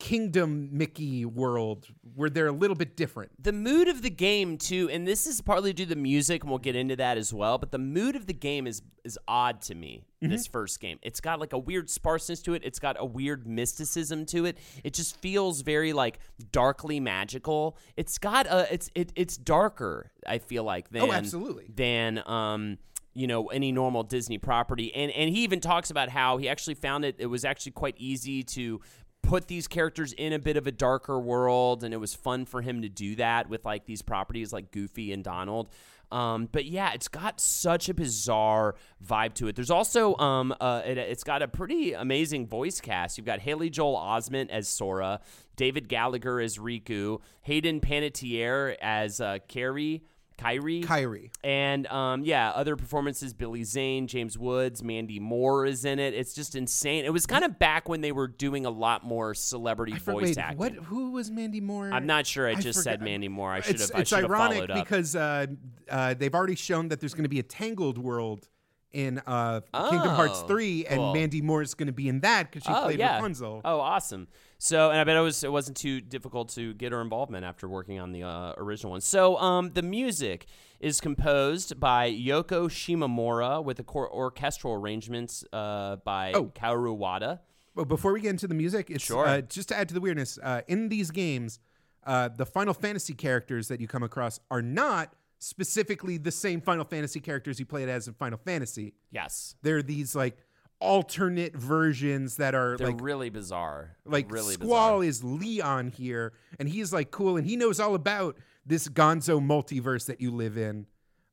Speaker 3: kingdom Mickey world where they're a little bit different.
Speaker 4: the mood of the game too and this is partly due to the music and we'll get into that as well but the mood of the game is is odd to me this first game. It's got like a weird sparseness to it. It's got a weird mysticism to it. It just feels very like darkly magical. It's got a it's it, it's darker i feel like than oh
Speaker 3: absolutely.
Speaker 4: than um you know any normal disney property. And and he even talks about how he actually found it it was actually quite easy to put these characters in a bit of a darker world and it was fun for him to do that with like these properties like goofy and donald. Um, but yeah it's got such a bizarre vibe to it. There's also um, uh, it, it's got a pretty amazing voice cast. You've got haley joel osment as sora. David gallagher as riku. Hayden panettiere as uh, carrie Kyrie.
Speaker 3: Kyrie.
Speaker 4: And um, yeah, other performances: Billy Zane, James Woods, Mandy Moore is in it. It's just insane. It was kind of back when they were doing a lot more celebrity
Speaker 3: I
Speaker 4: voice
Speaker 3: wait,
Speaker 4: acting.
Speaker 3: what? Who was Mandy Moore?
Speaker 4: I'm not sure. I
Speaker 3: I
Speaker 4: just said. Mandy Moore. I should
Speaker 3: it's,
Speaker 4: have. I
Speaker 3: it's ironic because uh, uh, they've already shown that there's going to be a Tangled world in uh, Kingdom Hearts
Speaker 4: Oh,
Speaker 3: 3, and
Speaker 4: cool.
Speaker 3: Mandy Moore is going to be in that because she
Speaker 4: oh
Speaker 3: played
Speaker 4: yeah.
Speaker 3: Rapunzel.
Speaker 4: Oh, awesome. So, and I bet it was it wasn't too difficult to get her involvement after working on the uh, original one. So, um, the music is composed by Yoko Shimomura with the cor- orchestral arrangements uh, by
Speaker 3: Oh.
Speaker 4: Kaoru Wada.
Speaker 3: But before we get into the music, it's
Speaker 4: Sure.
Speaker 3: uh, just to add to the weirdness. Uh, in these games, uh, the Final Fantasy characters that you come across are not specifically the same Final Fantasy characters you played as in Final Fantasy.
Speaker 4: Yes.
Speaker 3: They're these like alternate versions that are
Speaker 4: They're
Speaker 3: like
Speaker 4: really bizarre.
Speaker 3: like
Speaker 4: really
Speaker 3: Squall
Speaker 4: bizarre.
Speaker 3: is Leon here, and he's like cool, and he knows all about this Gonzo multiverse that you live in.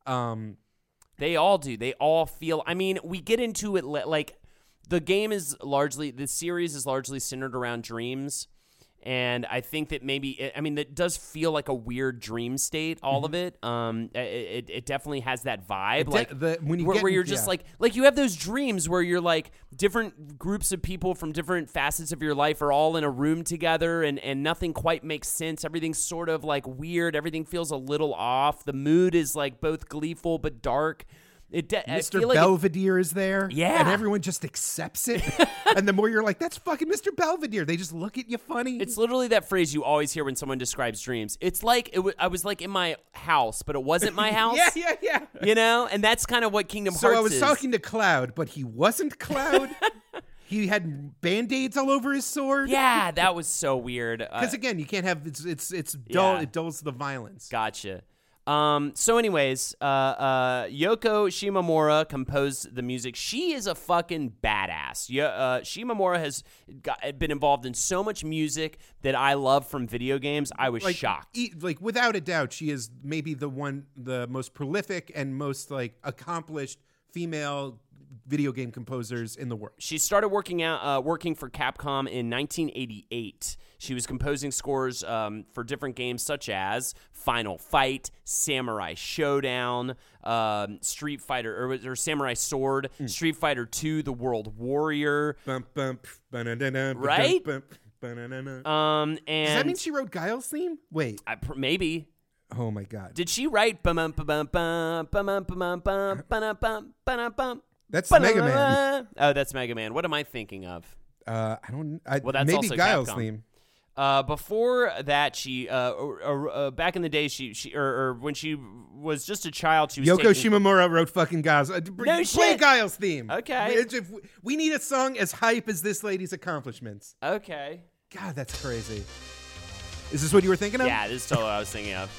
Speaker 3: Um,
Speaker 4: They all do. They all feel. I mean, we get into it like the game is largely the series is largely centered around dreams, and I think that maybe it, I mean that does feel like a weird dream state. All
Speaker 3: Mm-hmm.
Speaker 4: of it, um, it, it, it definitely has that vibe.
Speaker 3: de-
Speaker 4: like
Speaker 3: the- when you
Speaker 4: where,
Speaker 3: get
Speaker 4: where you're just
Speaker 3: yeah.
Speaker 4: like like you have those dreams where you're like different groups of people from different facets of your life are all in a room together, and and nothing quite makes sense. Everything's sort of like weird. Everything feels a little off. The mood is like both gleeful but dark. It de-
Speaker 3: Mr.
Speaker 4: like it-
Speaker 3: Belvedere is there.
Speaker 4: Yeah.
Speaker 3: And everyone just accepts it. and the more you're like, that's fucking Mr. Belvedere, they just look at you funny.
Speaker 4: It's literally that phrase you always hear when someone describes dreams. It's like it w- I was like in my house, but it wasn't my house.
Speaker 3: yeah, yeah, yeah.
Speaker 4: You know, and that's kind of what Kingdom
Speaker 3: So
Speaker 4: Hearts So
Speaker 3: I was
Speaker 4: is.
Speaker 3: talking to Cloud, but he wasn't Cloud. he had band-aids all over his sword.
Speaker 4: Yeah, that was so weird. Uh,
Speaker 3: Because again, you can't have it's it's it's dull.
Speaker 4: Yeah.
Speaker 3: It dulls the violence.
Speaker 4: gotcha. Um, so, anyways, uh, uh, Yoko Shimomura composed the music. She is a fucking badass. Yeah, uh, Shimomura has got, been involved in so much music that I love from video games. I was
Speaker 3: like
Speaker 4: shocked.
Speaker 3: e- like without a doubt, she is maybe the one, the most prolific and most like accomplished female video game composers in the world.
Speaker 4: She started working out, uh, working for Capcom in 1988. She was composing scores um, for different games such as Final Fight, Samurai Showdown, um, Street Fighter, or, or Samurai Sword,
Speaker 3: Hmm.
Speaker 4: Street Fighter Two, The World Warrior.
Speaker 3: Bump, bump,
Speaker 4: Right?
Speaker 3: bump.
Speaker 4: Um,
Speaker 3: Does
Speaker 4: and
Speaker 3: that mean she wrote Guile's theme? Wait.
Speaker 4: I pr- maybe
Speaker 3: Oh my god.
Speaker 4: did she write? bum bum bum bum bum bum bum bum bum bum bum
Speaker 3: That's Mega Man.
Speaker 4: Oh, that's Mega Man. What am I thinking of?
Speaker 3: Uh, I don't. I,
Speaker 4: Well, that's
Speaker 3: maybe
Speaker 4: also
Speaker 3: Guile's
Speaker 4: Capcom.
Speaker 3: theme.
Speaker 4: Uh, before that, she uh, or, or, uh, back in the day, she she or, or when she was just a child, she was
Speaker 3: Yoko
Speaker 4: taking,
Speaker 3: Shimomura wrote fucking Guile's. Uh, br-
Speaker 4: No
Speaker 3: play
Speaker 4: shit.
Speaker 3: Guile's theme.
Speaker 4: Okay.
Speaker 3: It's- if- we need a song as hype as this lady's accomplishments.
Speaker 4: Okay.
Speaker 3: God, that's crazy. Is this what you were thinking of?
Speaker 4: Yeah, this is totally what I was thinking of.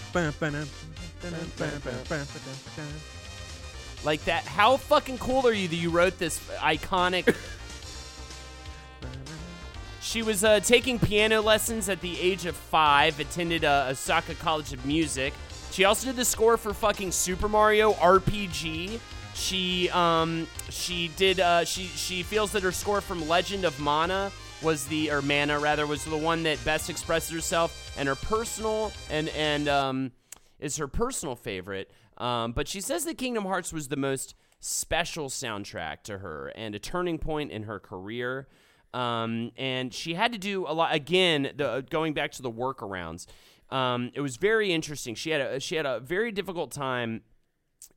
Speaker 4: Like that. How fucking cool are you that you wrote this iconic? She was uh, taking piano lessons at the age of five. Attended uh, Osaka College of Music. She also did the score for fucking Super Mario RPG. She um she did uh she she feels that her score from Legend of Mana was the or Mana rather was the one that best expresses herself and her personal and and um is her personal favorite. Um, but she says that Kingdom Hearts was the most special soundtrack to her and a turning point in her career. Um, and she had to do a lot again. The, going back to the workarounds, um, it was very interesting. She had a she had a very difficult time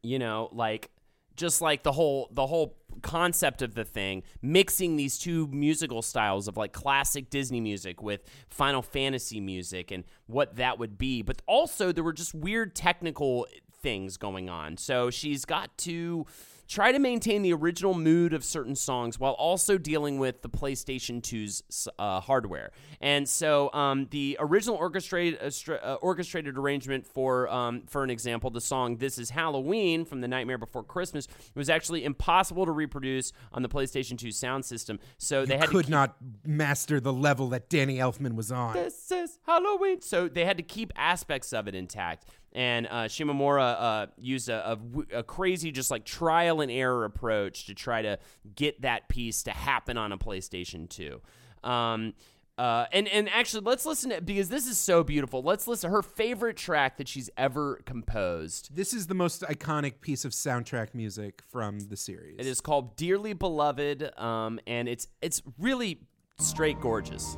Speaker 4: you know like just like the whole the whole concept of the thing mixing these two musical styles of like classic disney music with final fantasy music and what that would be. But also there were just weird technical things going on. So she's got to try to maintain the original mood of certain songs while also dealing with the PlayStation 2's uh, hardware. And so um, the original orchestrated uh, uh, orchestrated arrangement for um, for an example, the song "This Is Halloween" from The Nightmare Before Christmas was actually impossible to reproduce on the PlayStation 2 sound system. So they had to
Speaker 3: Could
Speaker 4: keep-
Speaker 3: not master the level that Danny Elfman was on.
Speaker 4: this is Halloween. So they had to keep aspects of it intact. And uh, Shimomura uh, used a crazy, just like trial and error approach to try to get that piece to happen on a PlayStation 2. Um, uh, and and actually, let's listen to because this is so beautiful. Let's listen to her favorite track that she's ever composed.
Speaker 3: This is the most iconic piece of soundtrack music from the series.
Speaker 4: It is called "Dearly Beloved," um, and it's it's really straight gorgeous.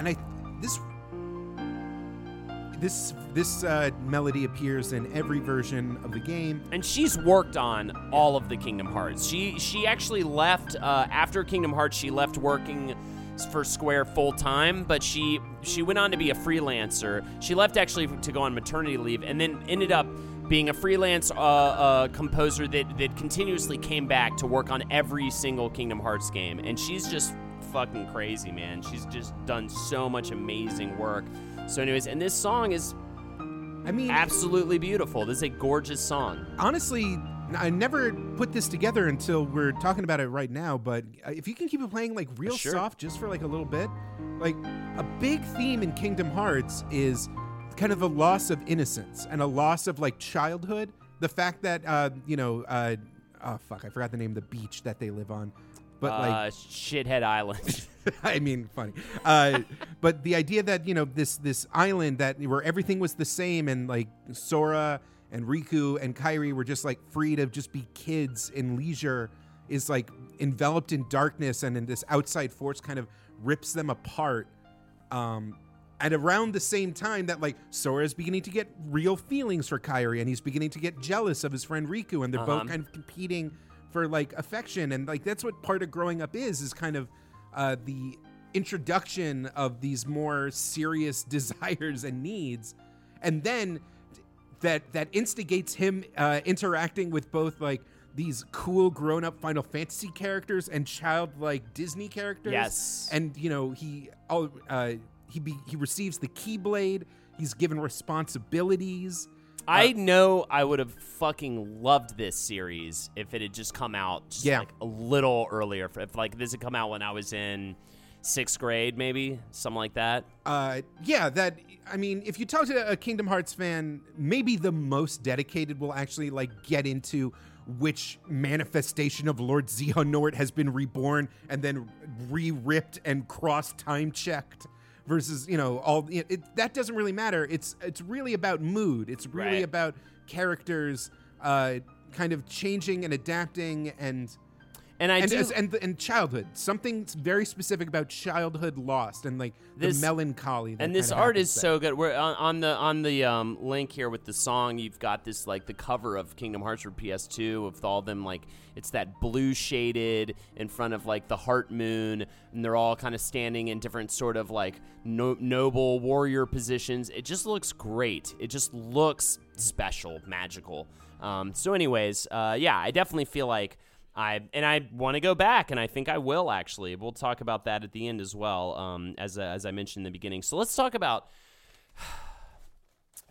Speaker 3: and I this this this uh, melody appears in every version of the game.
Speaker 4: and she's worked on all of the Kingdom Hearts. She she actually left uh, after Kingdom Hearts. She left working for Square full time, but she she went on to be a freelancer. She left actually to go on maternity leave, and then ended up being a freelance uh, uh, composer that that continuously came back to work on every single Kingdom Hearts game. And she's just fucking crazy, man. She's just done so much amazing work. So, anyways, and this song is
Speaker 3: I mean,
Speaker 4: absolutely beautiful. This is a gorgeous song.
Speaker 3: honestly, I never put this together until we're talking about it right now. But if you can keep it playing like real
Speaker 4: Sure.
Speaker 3: soft, just for like a little bit, like a big theme in Kingdom Hearts is kind of a loss of innocence and a loss of like childhood. The fact that uh, you know, uh, oh fuck, I forgot the name of the beach that they live on. But like
Speaker 4: uh, Shithead Island.
Speaker 3: I mean, funny. Uh, but the idea that you know this this island that where everything was the same and like Sora and Riku and Kairi were just like free to just be kids in leisure is like enveloped in darkness and in this outside force kind of rips them apart. Um, and around the same time that like Sora is beginning to get real feelings for Kairi and he's beginning to get jealous of his friend Riku and they're
Speaker 4: Uh-huh.
Speaker 3: both kind of competing for like affection and like that's what part of growing up is is kind of uh, the introduction of these more serious desires and needs and then that that instigates him uh, interacting with both like these cool grown-up Final Fantasy characters and childlike Disney characters.
Speaker 4: Yes.
Speaker 3: and you know he oh, uh, he be, he receives the Keyblade. He's given responsibilities.
Speaker 4: I know I would have fucking loved this series if it had just come out just
Speaker 3: Yeah.
Speaker 4: like a little earlier. If like this had come out when I was in sixth grade, maybe something like that.
Speaker 3: Uh, yeah, that I mean, if you talk to a Kingdom Hearts fan, maybe the most dedicated will actually like get into which manifestation of Lord Xehanort has been reborn and then re-ripped and cross time checked versus you know all it, it, that doesn't really matter. It's it's really about mood. It's really
Speaker 4: Right.
Speaker 3: about characters uh, kind of changing and adapting and
Speaker 4: And I
Speaker 3: and,
Speaker 4: do.
Speaker 3: and and childhood. Something very specific about childhood lost and like
Speaker 4: This-
Speaker 3: the melancholy. That
Speaker 4: and this art is
Speaker 3: there.
Speaker 4: so good. We're on, on the on the um, link here with the song. You've got this like the cover of Kingdom Hearts for PS2 of all them like it's that blue shaded in front of like the heart moon, and they're all kind of standing in different sort of like no- noble warrior positions. It just looks great. It just looks special, magical. Um, so, anyways, uh, yeah, I definitely feel like. I and I want to go back, and I think I will actually. We'll talk about that at the end as well, um, as uh, as I mentioned in the beginning. So let's talk about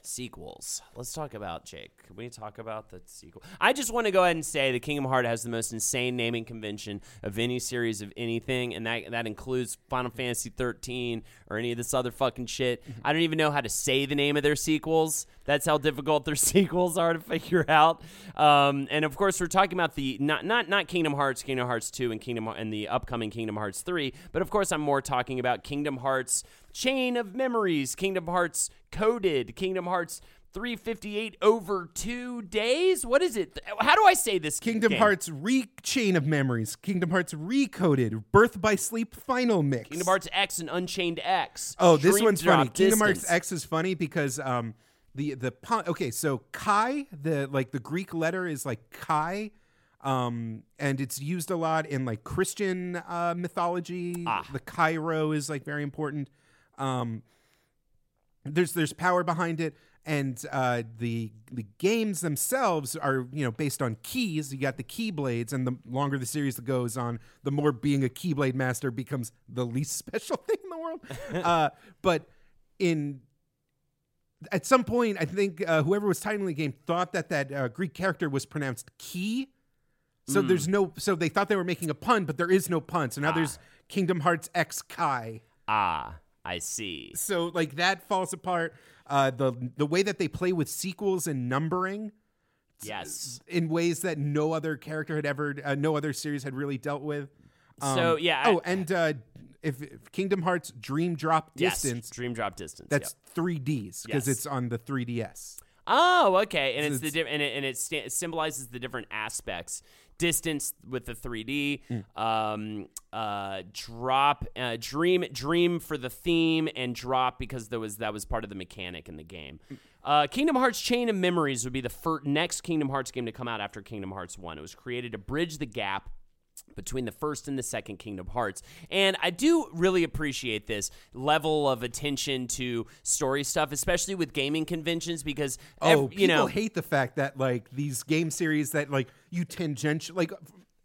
Speaker 4: sequels. Let's talk about Jake. Can we talk about the sequel? I just want to go ahead and say the Kingdom Heart has the most insane naming convention of any series of anything, and that that includes Final Fantasy 13 or any of this other fucking shit. I don't even know how to say the name of their sequels. That's how difficult their sequels are to figure out. Um, and of course, we're talking about the not not not Kingdom Hearts, Kingdom Hearts 2, and Kingdom and the upcoming Kingdom Hearts 3. But of course, I'm more talking about Kingdom Hearts Chain of Memories, Kingdom Hearts Coded, Kingdom Hearts 358 over two days. What is it? How do I say this?
Speaker 3: Kingdom
Speaker 4: game?
Speaker 3: Hearts re chain of memories. Kingdom Hearts recoded. Birth by Sleep final mix.
Speaker 4: Kingdom Hearts X and Unchained X.
Speaker 3: Oh, this
Speaker 4: Dream
Speaker 3: one's
Speaker 4: Drop
Speaker 3: funny. Kingdom Hearts X is funny because um the the okay so Kai the like the Greek letter is like Kai. Um, and it's used a lot in like Christian uh, mythology.
Speaker 4: Ah.
Speaker 3: The Chi-Rho is like very important. Um, there's there's power behind it. And uh, the the games themselves are you know based on keys. You got the keyblades and the longer the series goes on the more being a keyblade master becomes the least special thing in the world. Uh, but in at some point i think uh, whoever was titling the game thought that that uh, greek character was pronounced key so there's no so they thought they were making a pun but there is no pun. So now there's kingdom hearts x kai.
Speaker 4: Ah, I see.
Speaker 3: so like that falls apart. Uh, the the way that they play with sequels and numbering
Speaker 4: Yes.
Speaker 3: in ways that no other character had ever, uh, no other series had really dealt with.
Speaker 4: So,
Speaker 3: Um,
Speaker 4: yeah, I-
Speaker 3: Oh, and uh, if, if Kingdom Hearts Dream Drop
Speaker 4: Yes,
Speaker 3: Distance,
Speaker 4: Dream Drop Distance.
Speaker 3: that's
Speaker 4: yep.
Speaker 3: three Ds because
Speaker 4: Yes.
Speaker 3: it's on the 3DS.
Speaker 4: Oh, okay, and
Speaker 3: So
Speaker 4: it's, the
Speaker 3: it's-
Speaker 4: di- and it, and it, sta- it symbolizes the different aspects: distance with the 3D,
Speaker 3: Hmm.
Speaker 4: um, uh, drop, uh, dream, dream for the theme, and drop because there was that was part of the mechanic in the game.
Speaker 3: Hmm.
Speaker 4: Uh, Kingdom Hearts Chain of Memories would be the fir- next Kingdom Hearts game to come out after Kingdom Hearts One. It was created to bridge the gap between the first and the second Kingdom Hearts. And I do really appreciate this level of attention to story stuff, especially with gaming conventions, because
Speaker 3: Oh,
Speaker 4: ev-
Speaker 3: people
Speaker 4: you know,
Speaker 3: hate the fact that like these game series that like you tangential like.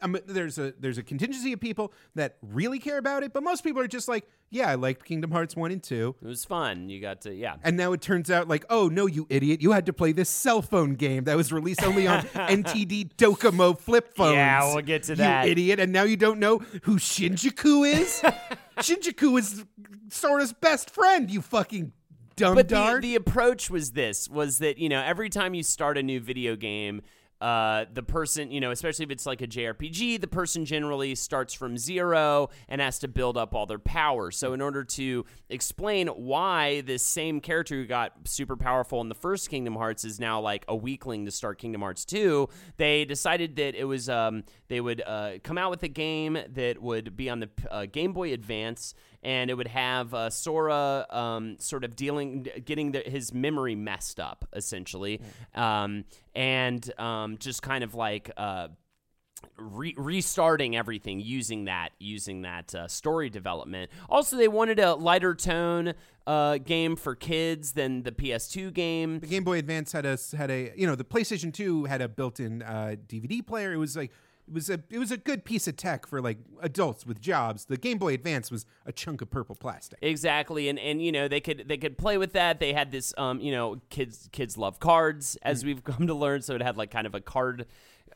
Speaker 3: Um, there's a there's a contingency of people that really care about it, but most people are just like, yeah, I liked Kingdom Hearts one and two.
Speaker 4: it was fun. You got to, yeah.
Speaker 3: And now it turns out like, oh no, you idiot! You had to play this cell phone game that was released only on NTT Docomo flip phones.
Speaker 4: Yeah, we'll get to that.
Speaker 3: you idiot! And now you don't know who Shinjuku is. Shinjuku is Sora's best friend. You fucking dumb
Speaker 4: But the, the approach was this: was that you know every time you start a new video game. Uh, the person, you know, especially if it's like a JRPG, the person generally starts from zero and has to build up all their power. So, in order to explain why this same character who got super powerful in the first Kingdom Hearts is now like a weakling to start Kingdom Hearts 2, they decided that it was, um, they would uh, come out with a game that would be on the uh, Game Boy Advance and it would have uh, Sora um, sort of dealing, getting the, his memory messed up, essentially, um, and um, just kind of like. Uh, Re- restarting everything using that using that uh, story development. Also, they wanted a lighter tone uh, game for kids than the PS2 game.
Speaker 3: The Game Boy Advance had a had a you know the PlayStation Two had a built-in uh, DVD player. It was like it was a it was a good piece of tech for like adults with jobs. The Game Boy Advance was a chunk of purple plastic.
Speaker 4: Exactly, and and you know they could they could play with that. They had this um you know kids kids love cards as
Speaker 3: Mm.
Speaker 4: we've come to learn. So it had like kind of a card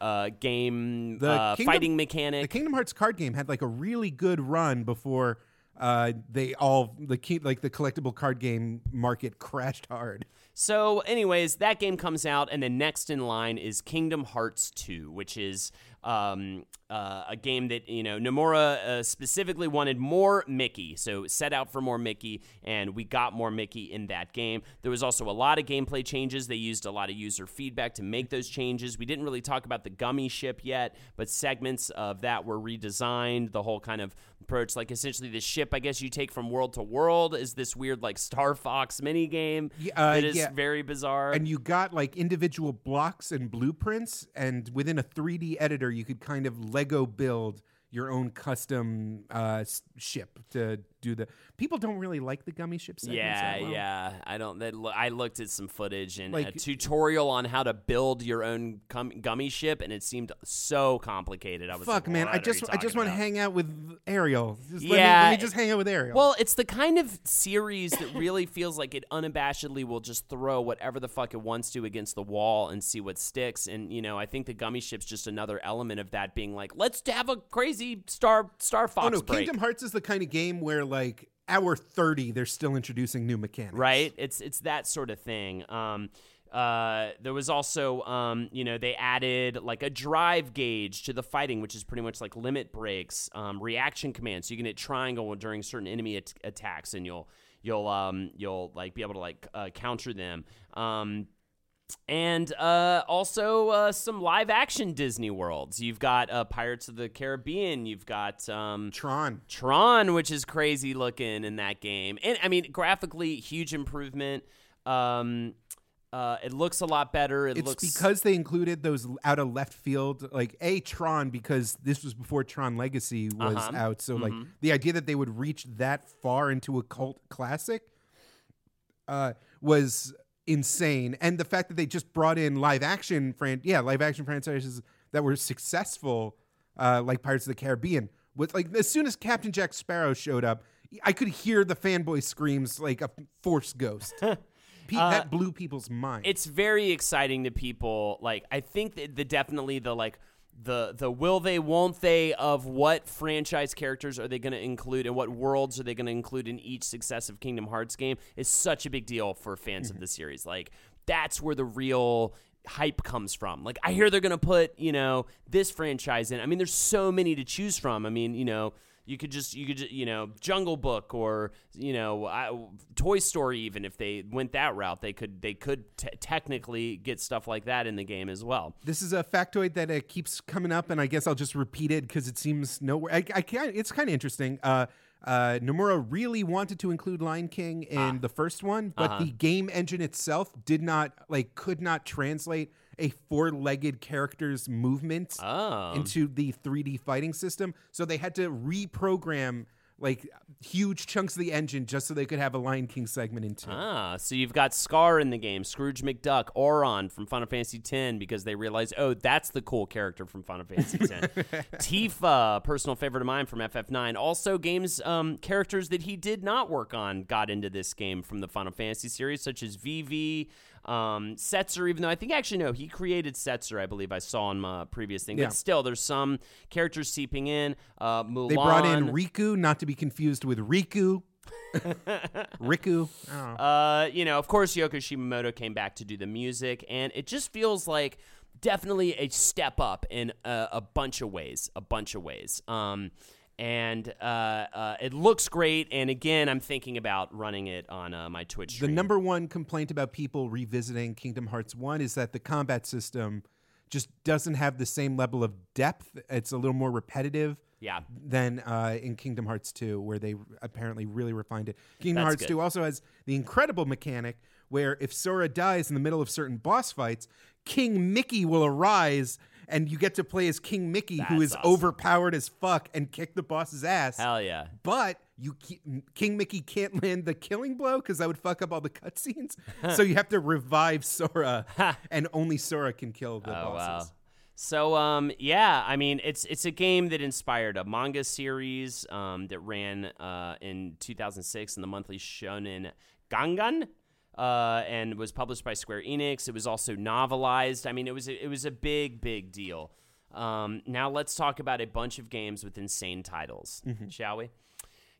Speaker 4: uh game uh,
Speaker 3: Kingdom-
Speaker 4: fighting mechanic.
Speaker 3: The Kingdom Hearts card game had like a really good run before uh, they all the key, like the collectible card game market crashed hard.
Speaker 4: So, anyways, that game comes out, and then next in line is Kingdom Hearts 2, which is um, uh, a game that, you know, Nomura uh, specifically wanted more Mickey. So, set out for more Mickey, and we got more Mickey in that game. There was also a lot of gameplay changes. They used a lot of user feedback to make those changes. We didn't really talk about the gummy ship yet, but segments of that were redesigned. The whole kind of approach, like essentially the ship, I guess you take from world to world, is this weird, like, Star Fox mini game
Speaker 3: uh,
Speaker 4: that is
Speaker 3: yeah.
Speaker 4: very bizarre.
Speaker 3: And you got like individual blocks and blueprints, and within a 3D editor, you could kind of Lego build your own custom uh, ship to do the. People don't really like the gummy ship segments.
Speaker 4: yeah,
Speaker 3: well.
Speaker 4: yeah. I don't. Lo- I looked at some footage and uh,
Speaker 3: a
Speaker 4: tutorial on how to build your own gum, gummy ship, and it seemed so complicated. I was
Speaker 3: Fuck,
Speaker 4: like,
Speaker 3: man! I just I just want to hang out with Ariel. Just let me,
Speaker 4: Yeah,
Speaker 3: let me just hang out with Ariel.
Speaker 4: Well, it's the kind of series that really feels like it unabashedly will just throw whatever the fuck it wants to against the wall and see what sticks. And you know, I think the gummy ship's just another element of that being like, let's have a crazy Star Star oh, Fox
Speaker 3: oh no,
Speaker 4: break.
Speaker 3: Kingdom Hearts is the kind of game where like hour thirty, they're still introducing new mechanics.
Speaker 4: right it's it's that sort of thing um uh, there was also, um, you know, they added like a drive gauge to the fighting, which is pretty much like limit breaks, um, reaction commands. So you can hit triangle during certain enemy at- attacks, and you'll you'll um, you'll like be able to like uh, counter them. Um, and uh, also uh, some live action Disney worlds. You've got uh, Pirates of the Caribbean. You've got um,
Speaker 3: Tron.
Speaker 4: Tron, which is crazy looking in that game. And I mean, graphically, huge improvement. Um, uh, it looks a lot better. It
Speaker 3: It's
Speaker 4: looks
Speaker 3: because they included those out of left field, like a Tron, because this was before Tron Legacy was
Speaker 4: Uh-huh.
Speaker 3: out. So like the idea that they would reach that far into a cult classic uh, was insane, and the fact that they just brought in live action fran- yeah, live action franchises that were successful, uh, like Pirates of the Caribbean. With like as soon as Captain Jack Sparrow showed up, I could hear the fanboy screams like a force ghost. Pe- that blew people's minds.
Speaker 4: it's very exciting to people. Like I think that the definitely the like the the will they won't they of what franchise characters are they going to include and what worlds are they going to include in each successive Kingdom Hearts game is such a big deal for fans of mm-hmm. the series. Like that's where the real hype comes from. Like I hear they're going to put, you know, this franchise in. I mean there's so many to choose from. I mean, you know, you could just you could ju- you know Jungle Book or you know I, Toy Story even if they went that route they could they could t- technically get stuff like that in the game as well.
Speaker 3: This is a factoid that uh, keeps coming up, and I guess I'll just repeat it because it seems nowhere. I, I can't. It's kind of interesting. Uh, uh, Nomura really wanted to include Lion King in the first one, but the game engine itself did not like could not translate a four-legged character's movement
Speaker 4: Oh.
Speaker 3: into the 3D fighting system. So they had to reprogram like huge chunks of the engine just so they could have a Lion King segment in two.
Speaker 4: Ah, so you've got Scar in the game, Scrooge McDuck, Auron from Final Fantasy X because they realized, oh, that's the cool character from Final Fantasy X. Tifa, personal favorite of mine from FF9. Also, games um, characters that he did not work on got into this game from the Final Fantasy series, such as Vivi, um, Setzer. Even though I think actually no, he created Setzer. I believe I saw in my previous thing,
Speaker 3: Yeah.
Speaker 4: but still, there's some characters seeping in. Uh, Mulan.
Speaker 3: They brought in Rikku, not to be confused with Riku. Riku. I don't know.
Speaker 4: Uh, you know, of course, Yoko Shimamoto came back to do the music, and it just feels like definitely a step up in a, a bunch of ways. A bunch of ways. Um, and uh, uh, it looks great. And again, I'm thinking about running it on uh, my Twitch. Stream.
Speaker 3: The number one complaint about people revisiting Kingdom Hearts 1 is that the combat system just doesn't have the same level of depth. It's a little more repetitive
Speaker 4: yeah,
Speaker 3: than uh, in Kingdom Hearts 2, where they apparently really refined it. Kingdom
Speaker 4: That's
Speaker 3: Hearts
Speaker 4: good.
Speaker 3: 2 also has the incredible mechanic where if Sora dies in the middle of certain boss fights, King Mickey will arise. And you get to play as King Mickey, who
Speaker 4: That's
Speaker 3: is
Speaker 4: awesome.
Speaker 3: overpowered as fuck, and kick the boss's ass.
Speaker 4: hell yeah.
Speaker 3: But you King Mickey can't land the killing blow because that would fuck up all the cutscenes. so you have to revive Sora, and only Sora can kill the
Speaker 4: Oh wow.
Speaker 3: bosses.
Speaker 4: So um yeah, I mean it's it's a game that inspired a manga series um that ran uh in 2006 in the monthly Shonen Gangan. Uh, and was published by Square Enix. It was also novelized. I mean, it was a, it was a big, big deal. Um, now let's talk about a bunch of games with insane titles, shall we?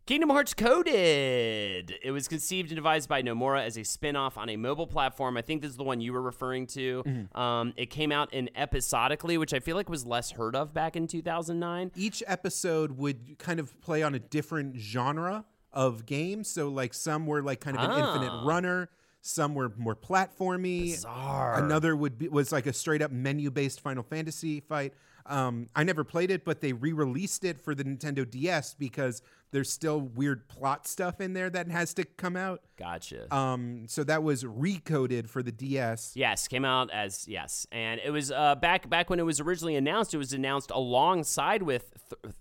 Speaker 4: Kingdom Hearts Coded. It was conceived and devised by Nomura as a spin-off on a mobile platform. I think this is the one you were referring to. Um, it came out in episodically, which I feel like was less heard of back in 2009.
Speaker 3: Each episode would kind of play on a different genre of game. So like some were like kind of an
Speaker 4: Ah.
Speaker 3: infinite runner. Some were more platformy.
Speaker 4: Bizarre.
Speaker 3: Another would be was like a straight up menu based Final Fantasy fight. Um, I never played it, but they re released it for the Nintendo DS because there's still weird plot stuff in there that has to come out.
Speaker 4: Gotcha.
Speaker 3: Um, so that was recoded for the DS.
Speaker 4: Yes, came out as yes, and it was uh, back back when it was originally announced. It was announced alongside with th-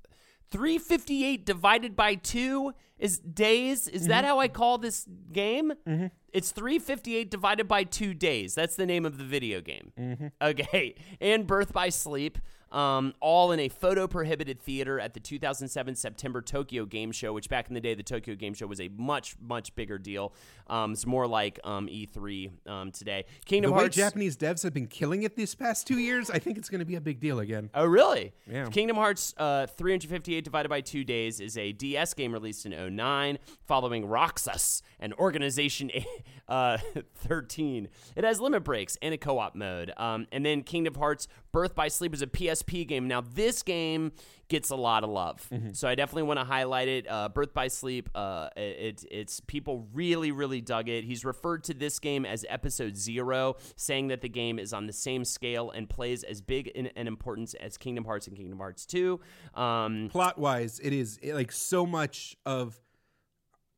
Speaker 4: 358 divided by two is days. Is that how I call this game? Mm-hmm. It's 358 divided by two days. That's the name of the video game. Mm-hmm. Okay, and Birth by Sleep. Um, all in a photo prohibited theater at the 2007 September Tokyo Game Show, which back in the day, the Tokyo Game Show was a much, much bigger deal. Um, it's more like um, E3 um, today. Kingdom
Speaker 3: The way
Speaker 4: Hearts.
Speaker 3: Japanese devs have been killing it these past two years, I think it's going to be a big deal again.
Speaker 4: Oh, really?
Speaker 3: Yeah.
Speaker 4: Kingdom Hearts uh, 358 divided by two days is a DS game released in 09, following Roxas and Organization uh, 13. It has limit breaks and a co op mode. Um, and then Kingdom Hearts Birth by Sleep is a PSP game. Now, this game gets a lot of love. So I definitely want to highlight it. Uh, Birth by Sleep, uh, it, it's people really, really dug it. He's referred to this game as Episode Zero, saying that the game is on the same scale and plays as big in, an importance as Kingdom Hearts and Kingdom Hearts 2. Um,
Speaker 3: Plot wise, it is it, like so much of.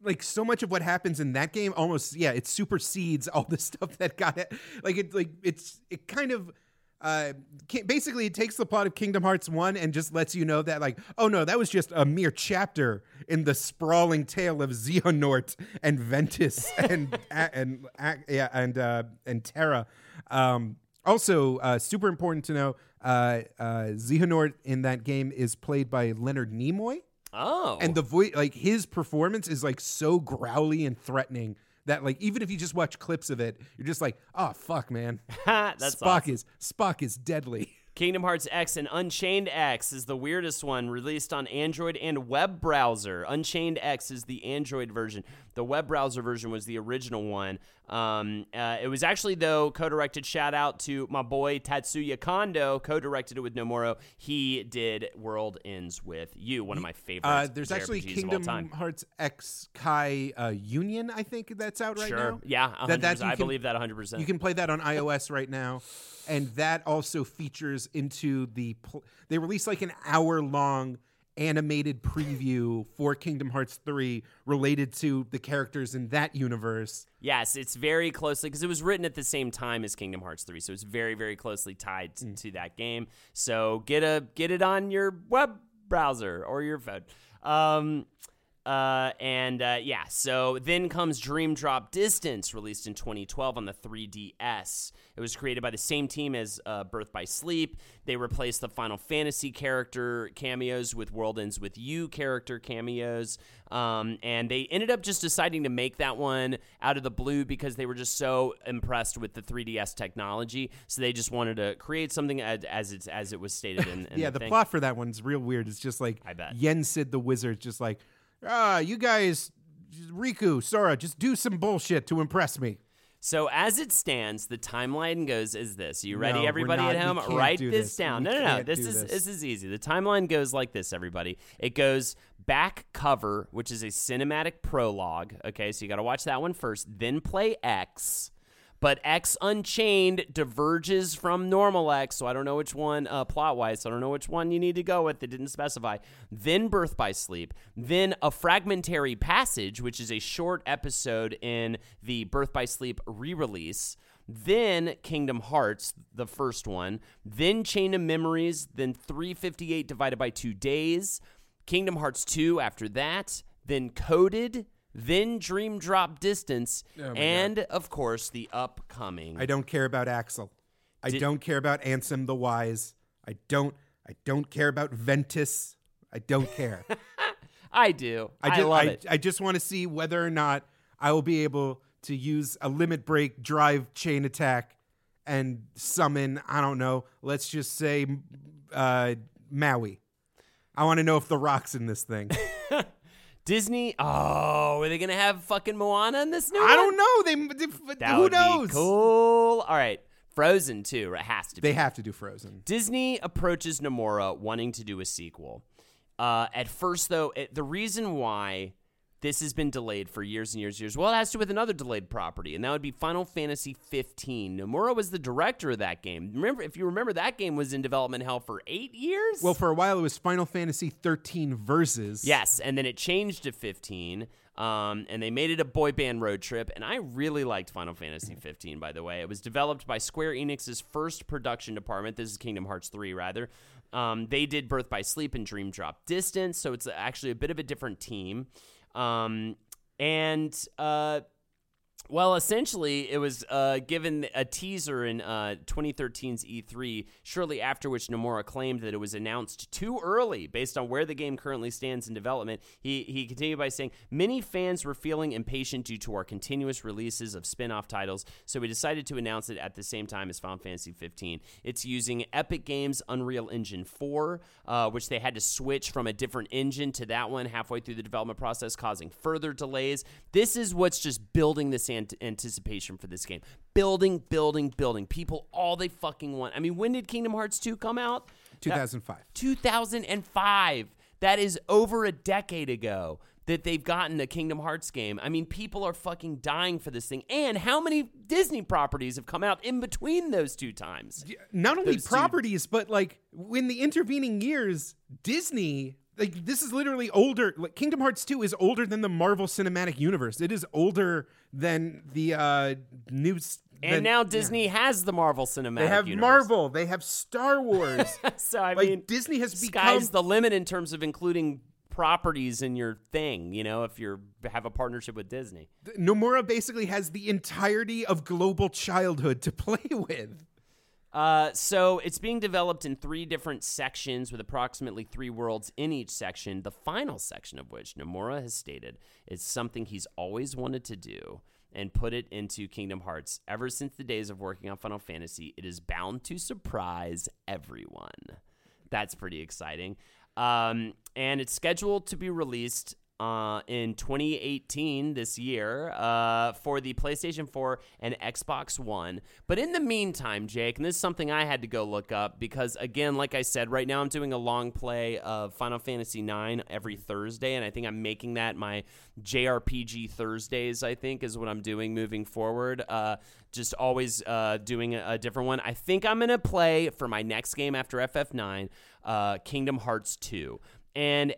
Speaker 3: Like so much of what happens in that game, almost yeah, it supersedes all the stuff that got it. Like it, like it's it kind of uh, basically it takes the plot of Kingdom Hearts 1 and just lets you know that like oh no that was just a mere chapter in the sprawling tale of Xehanort and Ventus and a- and a- yeah and uh, and Terra um, also uh, super important to know uh, uh, Xehanort in that game is played by Leonard Nimoy
Speaker 4: oh.
Speaker 3: and the voice like his performance is like so growly and threatening that like even if you just watch clips of it you're just like oh fuck man
Speaker 4: That's
Speaker 3: Spock
Speaker 4: awesome.
Speaker 3: is Spock is deadly.
Speaker 4: Kingdom Hearts X and Unchained X is the weirdest one, released on Android and web browser. Unchained X is the Android version. The web browser version was the original one. Um, uh, it was actually, though, co directed. Shout out to my boy Tatsuya Kando, co directed it with Nomura. He did World Ends with You, one of my favorite.
Speaker 3: Uh, there's actually
Speaker 4: JRPGs all
Speaker 3: Kingdom. Hearts X Kai uh, Union, I think that's out right
Speaker 4: Sure.
Speaker 3: now.
Speaker 4: Yeah, 100%.
Speaker 3: That- that
Speaker 4: I
Speaker 3: can-
Speaker 4: believe that 100%.
Speaker 3: You can play that on iOS right now, and that also features into the. Pl- they released like an hour long animated preview for Kingdom Hearts 3 related to the characters in that universe.
Speaker 4: Yes, it's very closely because it was written at the same time as Kingdom Hearts 3, so it's very very closely tied
Speaker 3: Mm.
Speaker 4: to that game. So get a get it on your web browser or your phone. Um uh, and uh, yeah, so then comes Dream Drop Distance, released in 2012 on the 3DS. It was created by the same team as uh, Birth by Sleep. They replaced the Final Fantasy character cameos with World Ends with You character cameos. Um, and they ended up just deciding to make that one out of the blue because they were just so impressed with the 3DS technology. So they just wanted to create something as, as, it's, as it was stated in, in
Speaker 3: yeah, the
Speaker 4: thing.
Speaker 3: plot for that one's real weird. It's just like
Speaker 4: I bet.
Speaker 3: Yen Sid the wizard, just like, ah, you guys, Riku, Sora, just do some bullshit to impress me.
Speaker 4: So as it stands, the timeline goes is this. You ready,
Speaker 3: No,
Speaker 4: everybody
Speaker 3: not-
Speaker 4: at home? Write
Speaker 3: do
Speaker 4: this
Speaker 3: this.
Speaker 4: down.
Speaker 3: We
Speaker 4: no, no, no. This is
Speaker 3: this.
Speaker 4: this is easy. The timeline goes like this, everybody. It goes back cover, which is a cinematic prologue. Okay, so you got to watch that one first. Then play X. But X Unchained diverges from normal X, so I don't know which one uh, plot wise. So I don't know which one you need to go with. They didn't specify. Then Birth by Sleep. Then a fragmentary passage, which is a short episode in the Birth by Sleep re-release. Then Kingdom Hearts, the first one. Then Chain of Memories. Then 358 divided by two days. Kingdom Hearts 2 after that. Then Coded. Then Dream Drop Distance.
Speaker 3: Oh
Speaker 4: and, of course, the upcoming.
Speaker 3: I don't care about Axel. I
Speaker 4: Did-
Speaker 3: don't care about Ansem the Wise. I don't. I don't care about Ventus. I don't care.
Speaker 4: I do. I,
Speaker 3: just,
Speaker 4: love
Speaker 3: I,
Speaker 4: it.
Speaker 3: I just want to see whether or not I will be able to use a limit break drive chain attack and summon. I don't know. Let's just say uh, Maui. I want to know if the rock's in this thing.
Speaker 4: Disney. Oh, are they gonna have fucking Moana in this new
Speaker 3: I
Speaker 4: one?
Speaker 3: don't know. They, they
Speaker 4: That
Speaker 3: who
Speaker 4: would
Speaker 3: knows?
Speaker 4: Be cool. All right, Frozen too. It has to be.
Speaker 3: They have to do Frozen.
Speaker 4: Disney approaches Nomura wanting to do a sequel. Uh, at first, though, it, the reason why this has been delayed for years and years and years, well, it has to do with another delayed property, and that would be Final Fantasy 15. Nomura was the director of that game. Remember, if you remember, that game was in development hell for eight years.
Speaker 3: Well, for a while it was Final Fantasy 13 Versus.
Speaker 4: Yes, and then it changed to 15. Um, and they made it a boy band road trip, and I really liked Final Fantasy 15. By the way, it was developed by Square Enix's first production department. This is Kingdom Hearts 3, rather. Um, they did Birth by Sleep and Dream Drop Distance, so it's actually a bit of a different team. Um, and uh, well, essentially, it was uh, given a teaser in uh, 2013's E3, shortly after which Nomura claimed that it was announced too early based on where the game currently stands in development. He, he continued by saying, Many fans were feeling impatient due to our continuous releases of spin off titles, so we decided to announce it at the same time as Final Fantasy 15. It's using Epic Games' Unreal Engine 4, uh, which they had to switch from a different engine to that one halfway through the development process, causing further delays. This is what's just building this ant- anticipation for this game. Building, building, building. People, all they fucking want. I mean, when did Kingdom Hearts 2 come out?
Speaker 3: 2005.
Speaker 4: 2005. That is over a decade ago that they've gotten a Kingdom Hearts game. I mean, people are fucking dying for this thing. And how many Disney properties have come out in between those two times?
Speaker 3: not only
Speaker 4: Those two-
Speaker 3: properties, but like in the intervening years, Disney. Like this is literally older. Like Kingdom Hearts 2 is older than the Marvel Cinematic Universe. It is older than the uh new.
Speaker 4: And
Speaker 3: than-
Speaker 4: now
Speaker 3: yeah.
Speaker 4: Disney has the Marvel Cinematic
Speaker 3: They have
Speaker 4: Universe.
Speaker 3: Marvel. They have Star Wars.
Speaker 4: so I
Speaker 3: like
Speaker 4: mean,
Speaker 3: Disney has become.
Speaker 4: the limit in terms of including properties in your thing. You know, if you have a partnership with Disney.
Speaker 3: Nomura basically has the entirety of global childhood to play with.
Speaker 4: Uh, so it's being developed in three different sections with approximately three worlds in each section. The final section of which Nomura has stated is something he's always wanted to do and put it into Kingdom Hearts. Ever since the days of working on Final Fantasy, it is bound to surprise everyone. That's pretty exciting. Um, and it's scheduled to be released uh, in 2018 this year uh, for the PlayStation 4 and Xbox One. But in the meantime, Jake, and this is something I had to go look up because, again, like I said, right now I'm doing a long play of Final Fantasy IX every Thursday, and I think I'm making that my JRPG Thursdays, I think, is what I'm doing moving forward. Uh, just always uh, doing a, a different one. I think I'm going to play for my next game after FF9, uh, Kingdom Hearts 2. And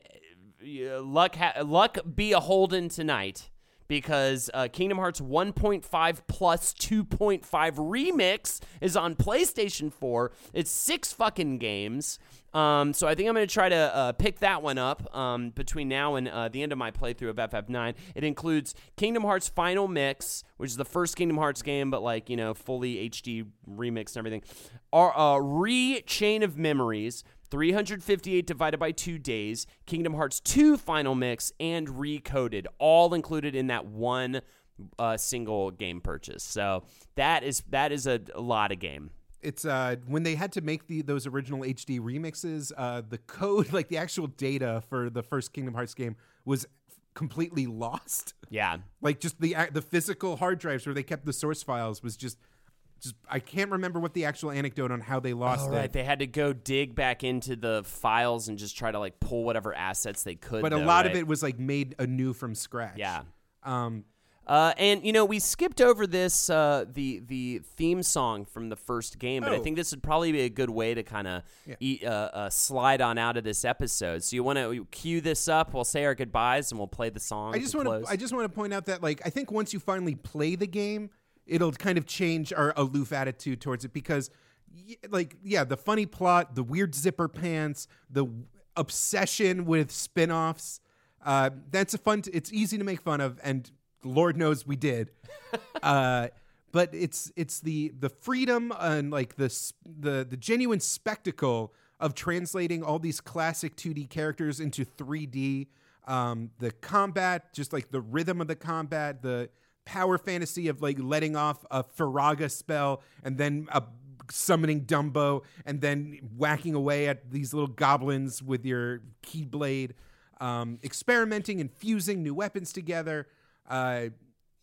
Speaker 4: luck ha- luck be a Holden tonight because uh, Kingdom Hearts 1.5 plus 2.5 remix is on PlayStation 4. It's six fucking games. Um, so I think I'm going to try to uh, pick that one up um, between now and uh, the end of my playthrough of FF9. It includes Kingdom Hearts Final Mix, which is the first Kingdom Hearts game, but like you know, fully HD remix and everything. Our uh, re Chain of Memories. 358 divided by two days, Kingdom Hearts 2 Final Mix, and Recoded, all included in that one uh, single game purchase. So that is that is a, a lot of game.
Speaker 3: It's uh when they had to make the those original HD remixes, uh the code like the actual data for the first Kingdom Hearts game was completely lost.
Speaker 4: Yeah.
Speaker 3: Like just the the physical hard drives where they kept the source files was just just I can't remember what the actual anecdote on how they lost
Speaker 4: All
Speaker 3: it.
Speaker 4: they had to go dig back into the files and just try to like pull whatever assets they could.
Speaker 3: but a
Speaker 4: though,
Speaker 3: lot of it was like made anew from scratch.
Speaker 4: Yeah.
Speaker 3: Um,
Speaker 4: Uh, and you know we skipped over this uh, the the theme song from the first game, but I
Speaker 3: Oh.
Speaker 4: think this would probably be a good way to kind of uh, uh, slide on out of this episode. So you want to cue this up? We'll say our goodbyes and we'll play the song.
Speaker 3: I just
Speaker 4: want
Speaker 3: want to I just want to point out that like I think once you finally play the game, it'll kind of change our aloof attitude towards it because like yeah, the funny plot, the weird zipper pants, the obsession with spin-offs, uh that's a fun t- it's easy to make fun of and lord knows we did. uh but it's it's the the freedom and like the the the genuine spectacle of translating all these classic 2D characters into 3D. Um, the combat, just like the rhythm of the combat, the power fantasy of like letting off a Firaga spell and then a summoning Dumbo and then whacking away at these little goblins with your keyblade, um, experimenting and fusing new weapons together. Uh,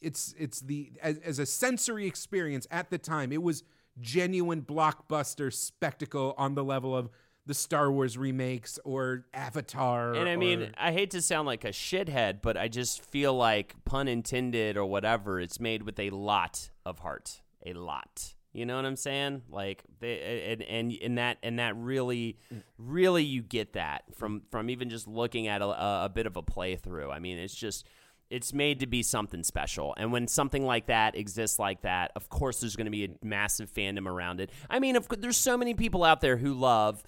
Speaker 3: it's it's the as, as a sensory experience at the time it was genuine blockbuster spectacle on the level of the Star Wars remakes or Avatar
Speaker 4: And I mean,
Speaker 3: or-
Speaker 4: I hate to sound like a shithead, but I just feel like, pun intended or whatever, it's made with a lot of heart. A lot. You know what I'm saying? Like they and and, and that and that really, really you get that from from even just looking at a, a bit of a playthrough. I mean, it's just it's made to be something special. And when something like that exists like that, of course there's going to be a massive fandom around it. I mean, of there's so many people out there who love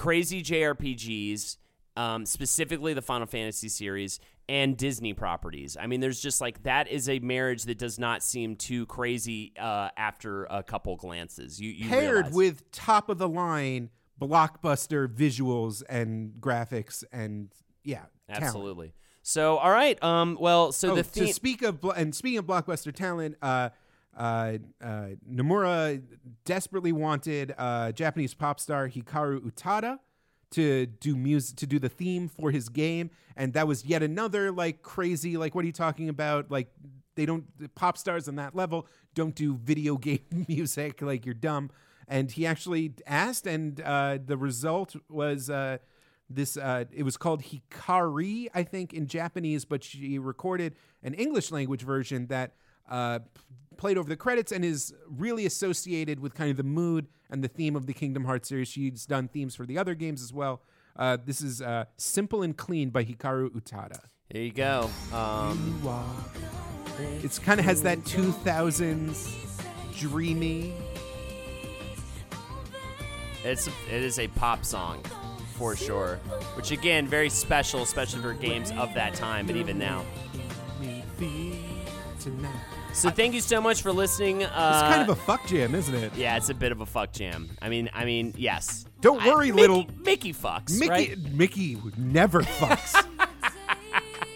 Speaker 4: crazy JRPGs, um, specifically the Final Fantasy series and Disney properties. I mean, there's just like that is a marriage that does not seem too crazy uh, after a couple glances. You, you
Speaker 3: paired
Speaker 4: realize.
Speaker 3: with top of the line blockbuster visuals and graphics and yeah, talent.
Speaker 4: absolutely. So, all right. Um. Well, so
Speaker 3: oh,
Speaker 4: the
Speaker 3: to speak of blo- and speaking of blockbuster talent, uh, uh, uh, Nomura desperately wanted Japanese pop star Hikaru Utada to do music to do the theme for his game, and that was yet another like crazy like what are you talking about? Like they don't pop stars on that level don't do video game music like you're dumb. And he actually asked, and uh, the result was. Uh, this uh, it was called Hikari, I think, in Japanese, but she recorded an English language version that uh, played over the credits and is really associated with kind of the mood and the theme of the Kingdom Hearts series. She's done themes for the other games as well. Uh, this is uh, "Simple and Clean" by Hikaru Utada.
Speaker 4: there you go. Um.
Speaker 3: It's kind of has that 2000s dreamy.
Speaker 4: It's it is a pop song for sure, which again very special, especially for games of that time, but even now. So thank you so much for listening. Uh,
Speaker 3: It's kind of a fuck jam, isn't it?
Speaker 4: yeah, it's a bit of a fuck jam. I mean, I mean, yes.
Speaker 3: Don't
Speaker 4: I-
Speaker 3: worry,
Speaker 4: Mickey-
Speaker 3: little-
Speaker 4: Mickey fucks,
Speaker 3: Mickey
Speaker 4: right?
Speaker 3: Mickey never fucks.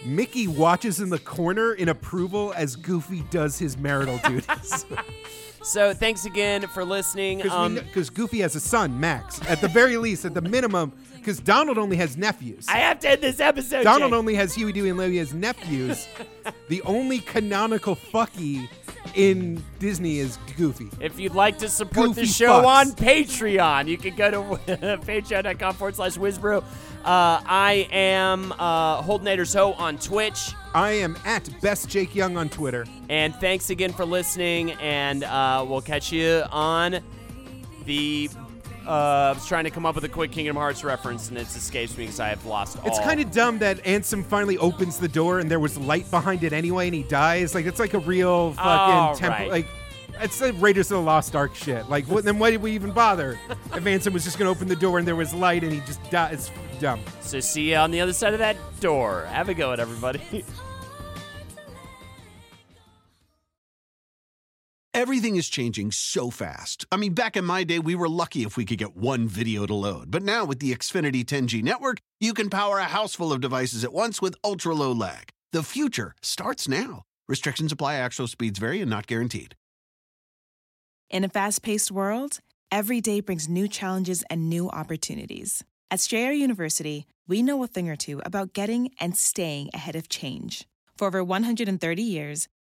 Speaker 3: Mickey watches in the corner in approval as Goofy does his marital duties.
Speaker 4: So thanks again for listening.
Speaker 3: Because
Speaker 4: Um,
Speaker 3: Goofy has a son, Max. At the very least, at the minimum, because Donald only has nephews.
Speaker 4: I have to end this episode.
Speaker 3: Donald
Speaker 4: Jake.
Speaker 3: only has Huey, Dewey, and Louie as nephews. the only canonical fucky in Disney is Goofy.
Speaker 4: If you'd like to support the show
Speaker 3: fucks.
Speaker 4: on Patreon, you can go to patreon.com forward slash Wizbrew. Uh, I am uh, Holdenator's Ho on Twitch.
Speaker 3: I am at Best Jake Young on Twitter.
Speaker 4: And thanks again for listening. And uh, we'll catch you on the. Uh, I was trying to come up with a quick Kingdom Hearts reference, and it's escapes me because I have lost all.
Speaker 3: It's kind of dumb that Ansem finally opens the door and there was light behind it anyway, and he dies. Like it's like a real fucking
Speaker 4: Oh,
Speaker 3: temple.
Speaker 4: right.
Speaker 3: Like it's the Raiders of the Lost Ark shit. Like what, then why did we even bother? if Ansem was just gonna open the door and there was light and he just died, it's dumb.
Speaker 4: So see you on the other side of that door. Have a go at everybody.
Speaker 1: Everything is changing so fast. I mean, back in my day, we were lucky if we could get one video to load. But now with the Xfinity 10G network, you can power a house full of devices at once with ultra low lag. The future starts now. Restrictions apply, actual speeds vary and not guaranteed.
Speaker 2: In a fast paced world, every day brings new challenges and new opportunities. At Strayer University, we know a thing or two about getting and staying ahead of change. For over 130 years,